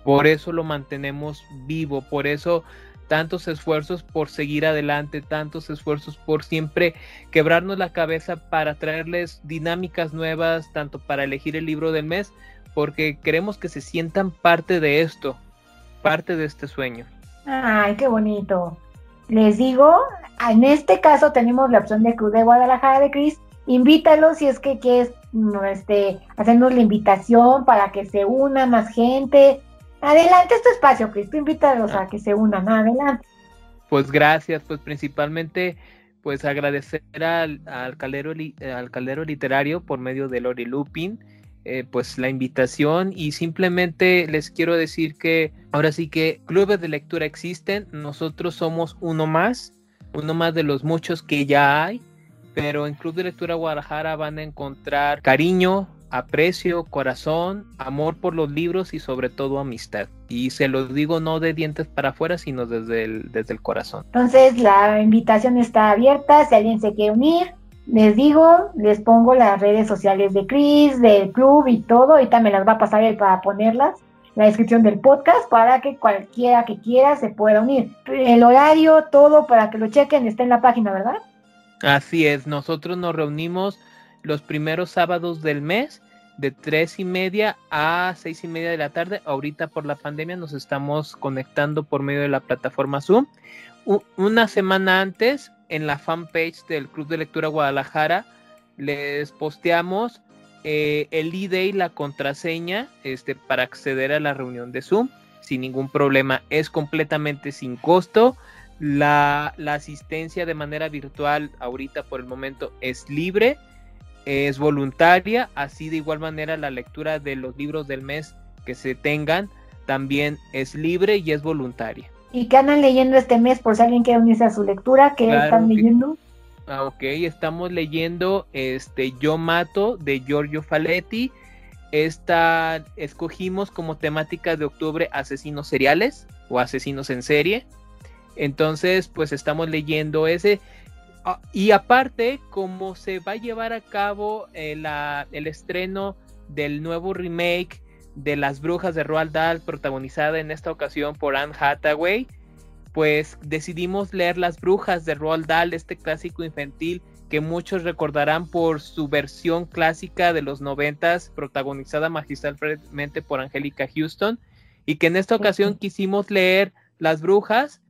Por eso lo mantenemos vivo, por eso tantos esfuerzos por seguir adelante, tantos esfuerzos por siempre quebrarnos la cabeza para traerles dinámicas nuevas, tanto para elegir el libro del mes, porque queremos que se sientan parte de esto, parte de este sueño. Ay, qué bonito. Les digo, en este caso tenemos la opción de Cruz de Guadalajara de Cris. Invítalos si es que quieres este, hacernos la invitación para que se una más gente, Adelante este espacio, Cristo, invítalos a que se unan, adelante. Pues gracias, pues principalmente pues agradecer al, al, al caldero literario por medio de Lori Lupin, eh, pues la invitación y simplemente les quiero decir que ahora sí que clubes de lectura existen, nosotros somos uno más, uno más de los muchos que ya hay, pero en Club de Lectura Guadalajara van a encontrar cariño, aprecio, corazón, amor por los libros y sobre todo amistad. Y se los digo no de dientes para afuera, sino desde el, desde el corazón. Entonces la invitación está abierta, si alguien se quiere unir, les digo, les pongo las redes sociales de Chris, del club y todo, ahorita me las va a pasar él para ponerlas la descripción del podcast para que cualquiera que quiera se pueda unir. El horario, todo para que lo chequen, está en la página, ¿verdad? Así es, nosotros nos reunimos los primeros sábados del mes de tres y media a seis y media de la tarde. Ahorita por la pandemia nos estamos conectando por medio de la plataforma Zoom. una semana antes, en la fanpage del Club de Lectura Guadalajara, les posteamos eh, el ID y la contraseña este, para acceder a la reunión de Zoom sin ningún problema. Es completamente sin costo. La, la asistencia de manera virtual ahorita por el momento es libre es voluntaria, así de igual manera la lectura de los libros del mes que se tengan también es libre y es voluntaria. ¿Y qué andan leyendo este mes por si alguien quiere unirse a su lectura? ¿Qué están leyendo? Ah, ok, estamos leyendo este Yo Mato de Giorgio Faletti. Esta escogimos como temática de octubre asesinos seriales o asesinos en serie. Entonces, pues estamos leyendo ese. Ah, y aparte, como se va a llevar a cabo eh, el estreno del nuevo remake de Las Brujas de Roald Dahl, protagonizada en esta ocasión por Anne Hathaway, pues decidimos leer Las Brujas de Roald Dahl, este clásico infantil que muchos recordarán por su versión clásica de los noventas, protagonizada magistralmente por Angélica Houston, y que en esta ocasión quisimos leer Las Brujas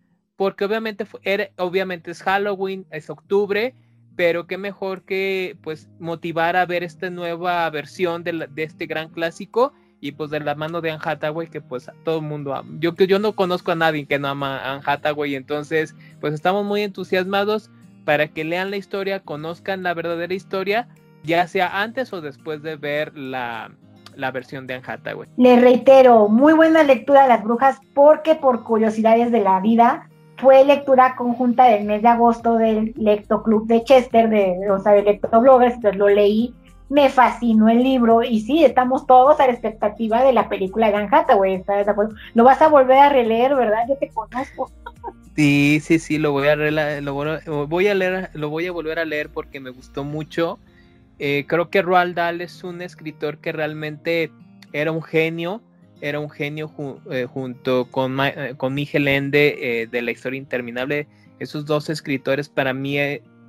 porque obviamente, obviamente es Halloween, es octubre, pero qué mejor que pues motivar a ver esta nueva versión de, este gran clásico y pues de la mano de Anne Hathaway que pues todo el mundo ama. Yo yo no conozco a nadie que no ama a Anne Hathaway, entonces pues estamos muy entusiasmados para que lean la historia, conozcan la verdadera historia, ya sea antes o después de ver la, la versión de Anne Hathaway. Les reitero, muy buena lectura de las brujas porque por curiosidades de la vida fue lectura conjunta del mes de agosto del Lecto Club de Chester, de, o sea, de Lecto Bloggers, entonces lo leí, me fascinó el libro y sí, estamos todos a la expectativa de la película de Anne güey, ¿estás de acuerdo? Lo vas a volver a releer, ¿verdad? Yo te conozco. Sí, sí, sí, lo voy a, lo voy a leer, lo voy a volver a leer porque me gustó mucho. Eh, creo que Roald Dahl es un escritor que realmente era un genio era un genio eh, junto con, eh, con Miguel Ende eh, de la historia interminable. Esos dos escritores para mí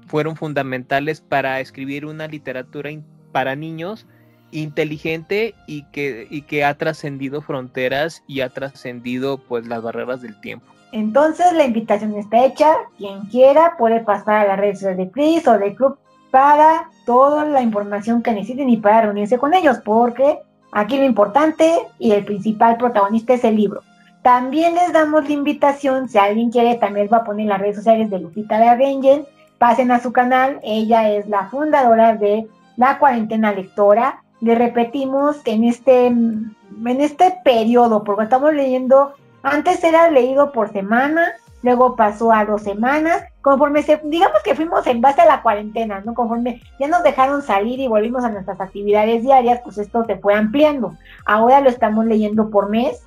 fueron fundamentales para escribir una literatura para niños inteligente y que, y que ha trascendido fronteras y ha trascendido pues las barreras del tiempo. Entonces la invitación está hecha. Quien quiera puede pasar a las redes de Chris o de Club para toda la información que necesiten y para reunirse con ellos, porque Aquí lo importante y el principal protagonista es el libro. También les damos la invitación, si alguien quiere, también va a poner las redes sociales de Lupita de Arrangel, pasen a su canal, ella es la fundadora de La Cuarentena Lectora. Le repetimos en este, en este periodo, porque estamos leyendo, antes era leído por semana, luego pasó a dos semanas, conforme se, digamos que fuimos en base a la cuarentena, ¿no? Conforme ya nos dejaron salir y volvimos a nuestras actividades diarias, pues esto se fue ampliando. Ahora lo estamos leyendo por mes.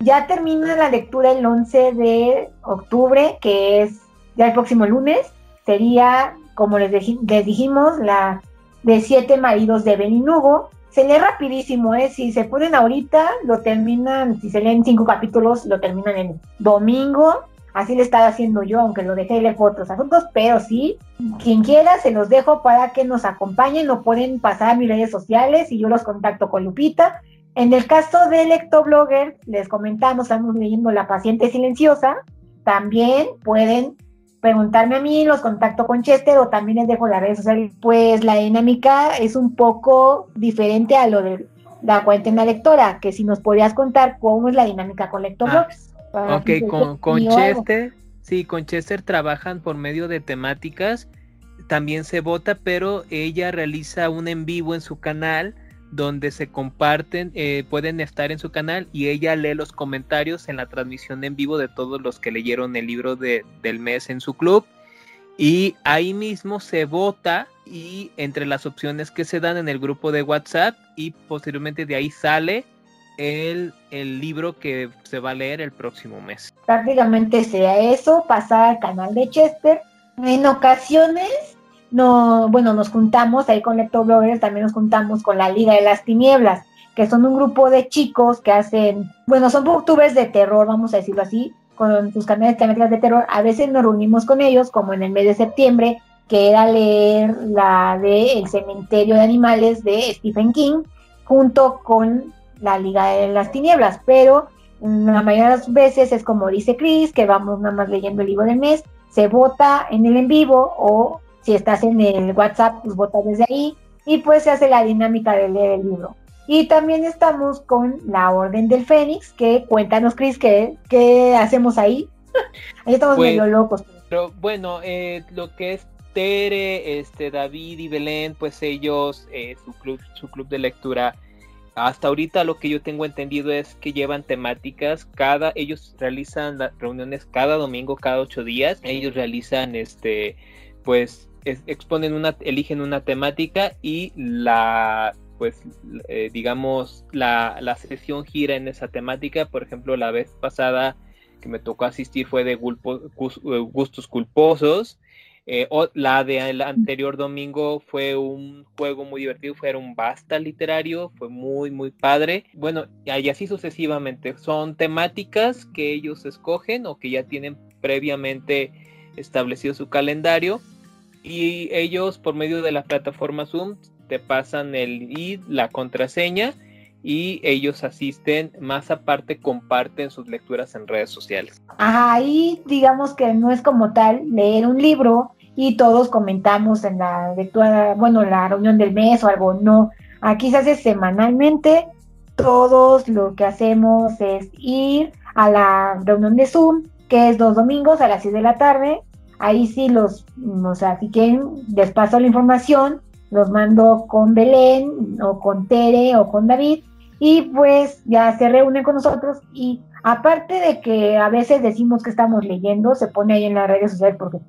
Ya termina la lectura el 11 de octubre, que es ya el próximo lunes. Sería, como les, les dijimos, la de Siete Maridos de Beninugo. Se lee rapidísimo, ¿eh? Si se ponen ahorita, lo terminan, si se leen cinco capítulos, lo terminan en domingo Así le estaba haciendo yo, aunque lo dejé de otros asuntos, pero sí, quien quiera, se los dejo para que nos acompañen, lo pueden pasar a mis redes sociales y yo los contacto con Lupita. En el caso de Lectoblogger, les comentamos, estamos leyendo La paciente silenciosa, también pueden preguntarme a mí, los contacto con Chester o también les dejo las redes sociales. Pues la dinámica es un poco diferente a lo de la cuarentena lectora, que si nos podrías contar cómo es la dinámica con Lectobloggers. Ok, con, con Chester, Sí, con Chester trabajan por medio de temáticas, también se vota, pero ella realiza un en vivo en su canal donde se comparten, eh, pueden estar en su canal y ella lee los comentarios en la transmisión en vivo de todos los que leyeron el libro de, del mes en su club. Y ahí mismo se vota y entre las opciones que se dan en el grupo de WhatsApp y posteriormente de ahí sale el, libro que se va a leer el próximo mes. Prácticamente sea eso, pasar al canal de Chester. En ocasiones no, bueno, nos juntamos ahí con Lectobloggers, también nos juntamos con la Liga de las Tinieblas, que son un grupo de chicos que hacen, bueno, son booktubers de terror, vamos a decirlo así, con sus canales temáticas de terror. A veces nos reunimos con ellos, como en el mes de septiembre, que era leer la de El cementerio de animales de Stephen King, junto con la Liga de las Tinieblas, pero la mayoría de las veces es como dice Chris, que vamos nada más leyendo el libro del mes, se vota en el en vivo o si estás en el WhatsApp, pues vota desde ahí y pues se hace la dinámica de leer el libro. Y también estamos con la Orden del Fénix, que cuéntanos, Cris, ¿qué, ¿qué, hacemos ahí? ahí estamos pues, medio locos. Pero bueno, eh, lo que es Tere, este, David y Belén, pues ellos, eh, su, club, su club de lectura, hasta ahorita lo que yo tengo entendido es que llevan temáticas, cada, ellos realizan reuniones cada domingo, cada ocho días, ellos realizan este, pues exponen una, eligen una temática y la, pues, eh, digamos, la, la, sesión gira en esa temática. Por ejemplo, la vez pasada que me tocó asistir fue de eh, gustos culposos. Eh, o, la del anterior domingo fue un juego muy divertido, fue un basta literario, fue muy, muy padre. Bueno, y así sucesivamente. Son temáticas que ellos escogen o que ya tienen previamente establecido su calendario y ellos por medio de la plataforma Zoom te pasan el ID, la contraseña y ellos asisten, más aparte comparten sus lecturas en redes sociales. Ahí digamos que no es como tal leer un libro y todos comentamos en la lectura, bueno, la reunión del mes o algo, no. Aquí se hace semanalmente, todos lo que hacemos es ir a la reunión de Zoom, que es dos domingos a las 6 de la tarde, Ahí sí los, o sea, si quieren, les paso la información, los mando con Belén o con Tere o con David y pues ya se reúnen con nosotros y aparte de que a veces decimos que estamos leyendo, se pone ahí en las redes sociales porque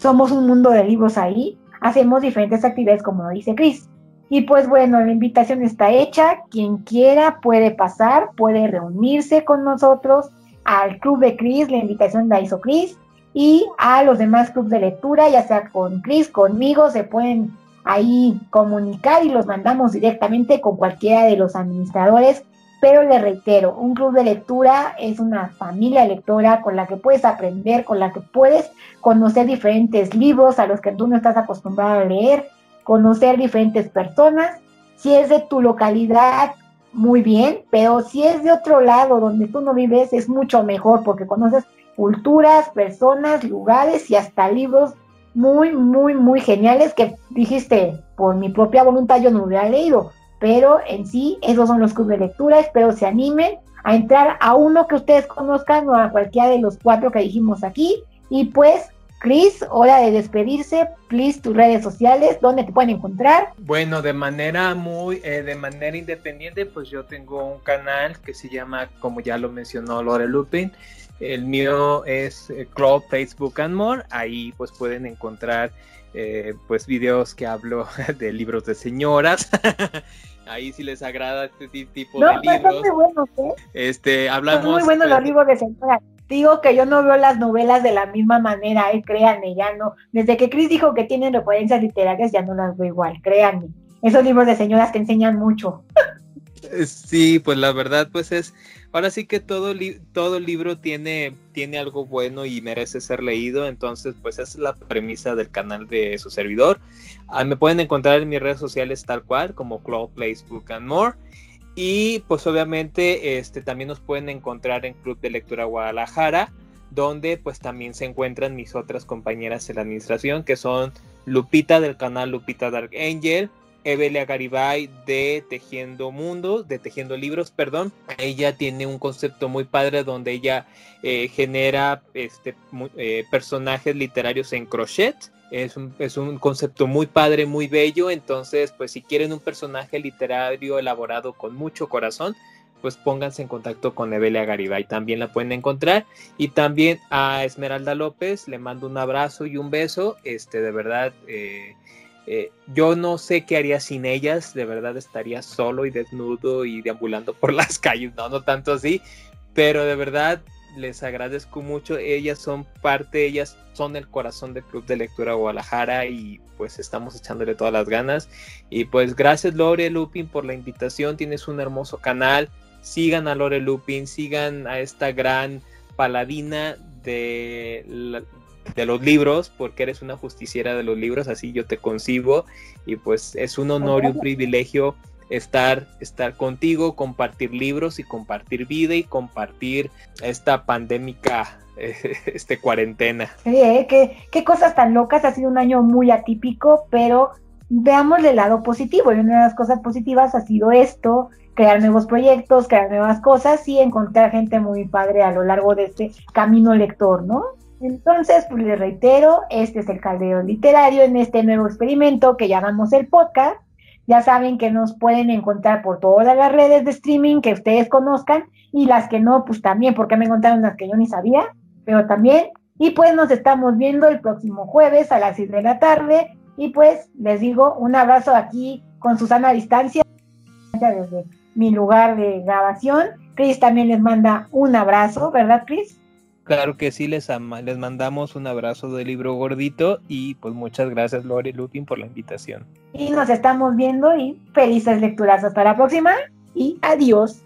somos un mundo de libros ahí, hacemos diferentes actividades como dice Cris. Y pues bueno, la invitación está hecha, quien quiera puede pasar, puede reunirse con nosotros al Club de Cris, la invitación la hizo Cris, y a los demás clubes de lectura, ya sea con Chris, conmigo, se pueden ahí comunicar y los mandamos directamente con cualquiera de los administradores. Pero le reitero, un club de lectura es una familia lectora con la que puedes aprender, con la que puedes conocer diferentes libros a los que tú no estás acostumbrado a leer, conocer diferentes personas. Si es de tu localidad, muy bien, pero si es de otro lado donde tú no vives, es mucho mejor porque conoces culturas, personas, lugares y hasta libros muy, muy, muy geniales que dijiste, por mi propia voluntad yo no hubiera leído, pero en sí esos son los clubes de lectura, espero se animen a entrar a uno que ustedes conozcan o a cualquiera de los cuatro que dijimos aquí y pues Chris, hora de despedirse. Please, tus redes sociales, ¿dónde te pueden encontrar? Bueno, de manera muy, eh, de manera independiente, pues yo tengo un canal que se llama, como ya lo mencionó Lore Lupin, el mío es eh, Club Facebook and More. Ahí pues pueden encontrar eh, pues videos que hablo de libros de señoras. Ahí si les agrada este tipo de pues, libros. Muy buenos, ¿eh? Este, hablamos. Son muy buenos los libros de señoras. Digo que yo no veo las novelas de la misma manera, eh, créanme, ya no. Desde que Chris dijo que tienen referencias literarias, ya no las veo igual, créanme. Esos libros de señoras te enseñan mucho. Sí, pues la verdad, pues es, ahora sí que todo, todo libro tiene, tiene algo bueno y merece ser leído, entonces pues esa es la premisa del canal de su servidor. Ah, me pueden encontrar en mis redes sociales tal cual, como Cloud Place Book and More. Y pues obviamente este, también nos pueden encontrar en Club de Lectura Guadalajara, donde pues también se encuentran mis otras compañeras en la administración, que son Lupita del canal Lupita Dark Angel, Evelia Garibay de Tejiendo Mundos, de Tejiendo Libros, perdón. Ella tiene un concepto muy padre donde ella eh, genera este, eh, personajes literarios en crochet. Es un, es un, concepto muy padre, muy bello. Entonces, pues si quieren un personaje literario elaborado con mucho corazón, pues pónganse en contacto con Evelia Garibay. También la pueden encontrar. Y también a Esmeralda López, le mando un abrazo y un beso. Este, de verdad, eh, eh, yo no sé qué haría sin ellas, de verdad estaría solo y desnudo y deambulando por las calles, no, no tanto así, pero de verdad les agradezco mucho, ellas son parte, ellas son el corazón del Club de Lectura Guadalajara y pues estamos echándole todas las ganas. Y pues gracias Lore Lupin por la invitación, tienes un hermoso canal, sigan a Lore Lupin, sigan a esta gran paladina de, la, de los libros, porque eres una justiciera de los libros, así yo te concibo, y pues es un honor y un privilegio estar, estar contigo, compartir libros y compartir vida y compartir esta pandémica, este cuarentena. Sí, ¿eh? ¿Qué, qué cosas tan locas, ha sido un año muy atípico, pero veamos el lado positivo, y una de las cosas positivas ha sido esto, crear nuevos proyectos, crear nuevas cosas y encontrar gente muy padre a lo largo de este camino lector, ¿no? Entonces, pues les reitero, este es el Calderón Literario en este nuevo experimento que llamamos el podcast. Ya saben que nos pueden encontrar por todas las redes de streaming que ustedes conozcan y las que no, pues también, porque me encontraron las que yo ni sabía, pero también. Y pues nos estamos viendo el próximo jueves a las 6 de la tarde. Y pues les digo un abrazo aquí con Susana a distancia desde mi lugar de grabación. Chris también les manda un abrazo, ¿verdad, Chris? Claro que sí, les, les mandamos un abrazo del libro gordito y pues muchas gracias Lori Lupin por la invitación. Y nos estamos viendo y felices lecturas. Hasta la próxima y adiós.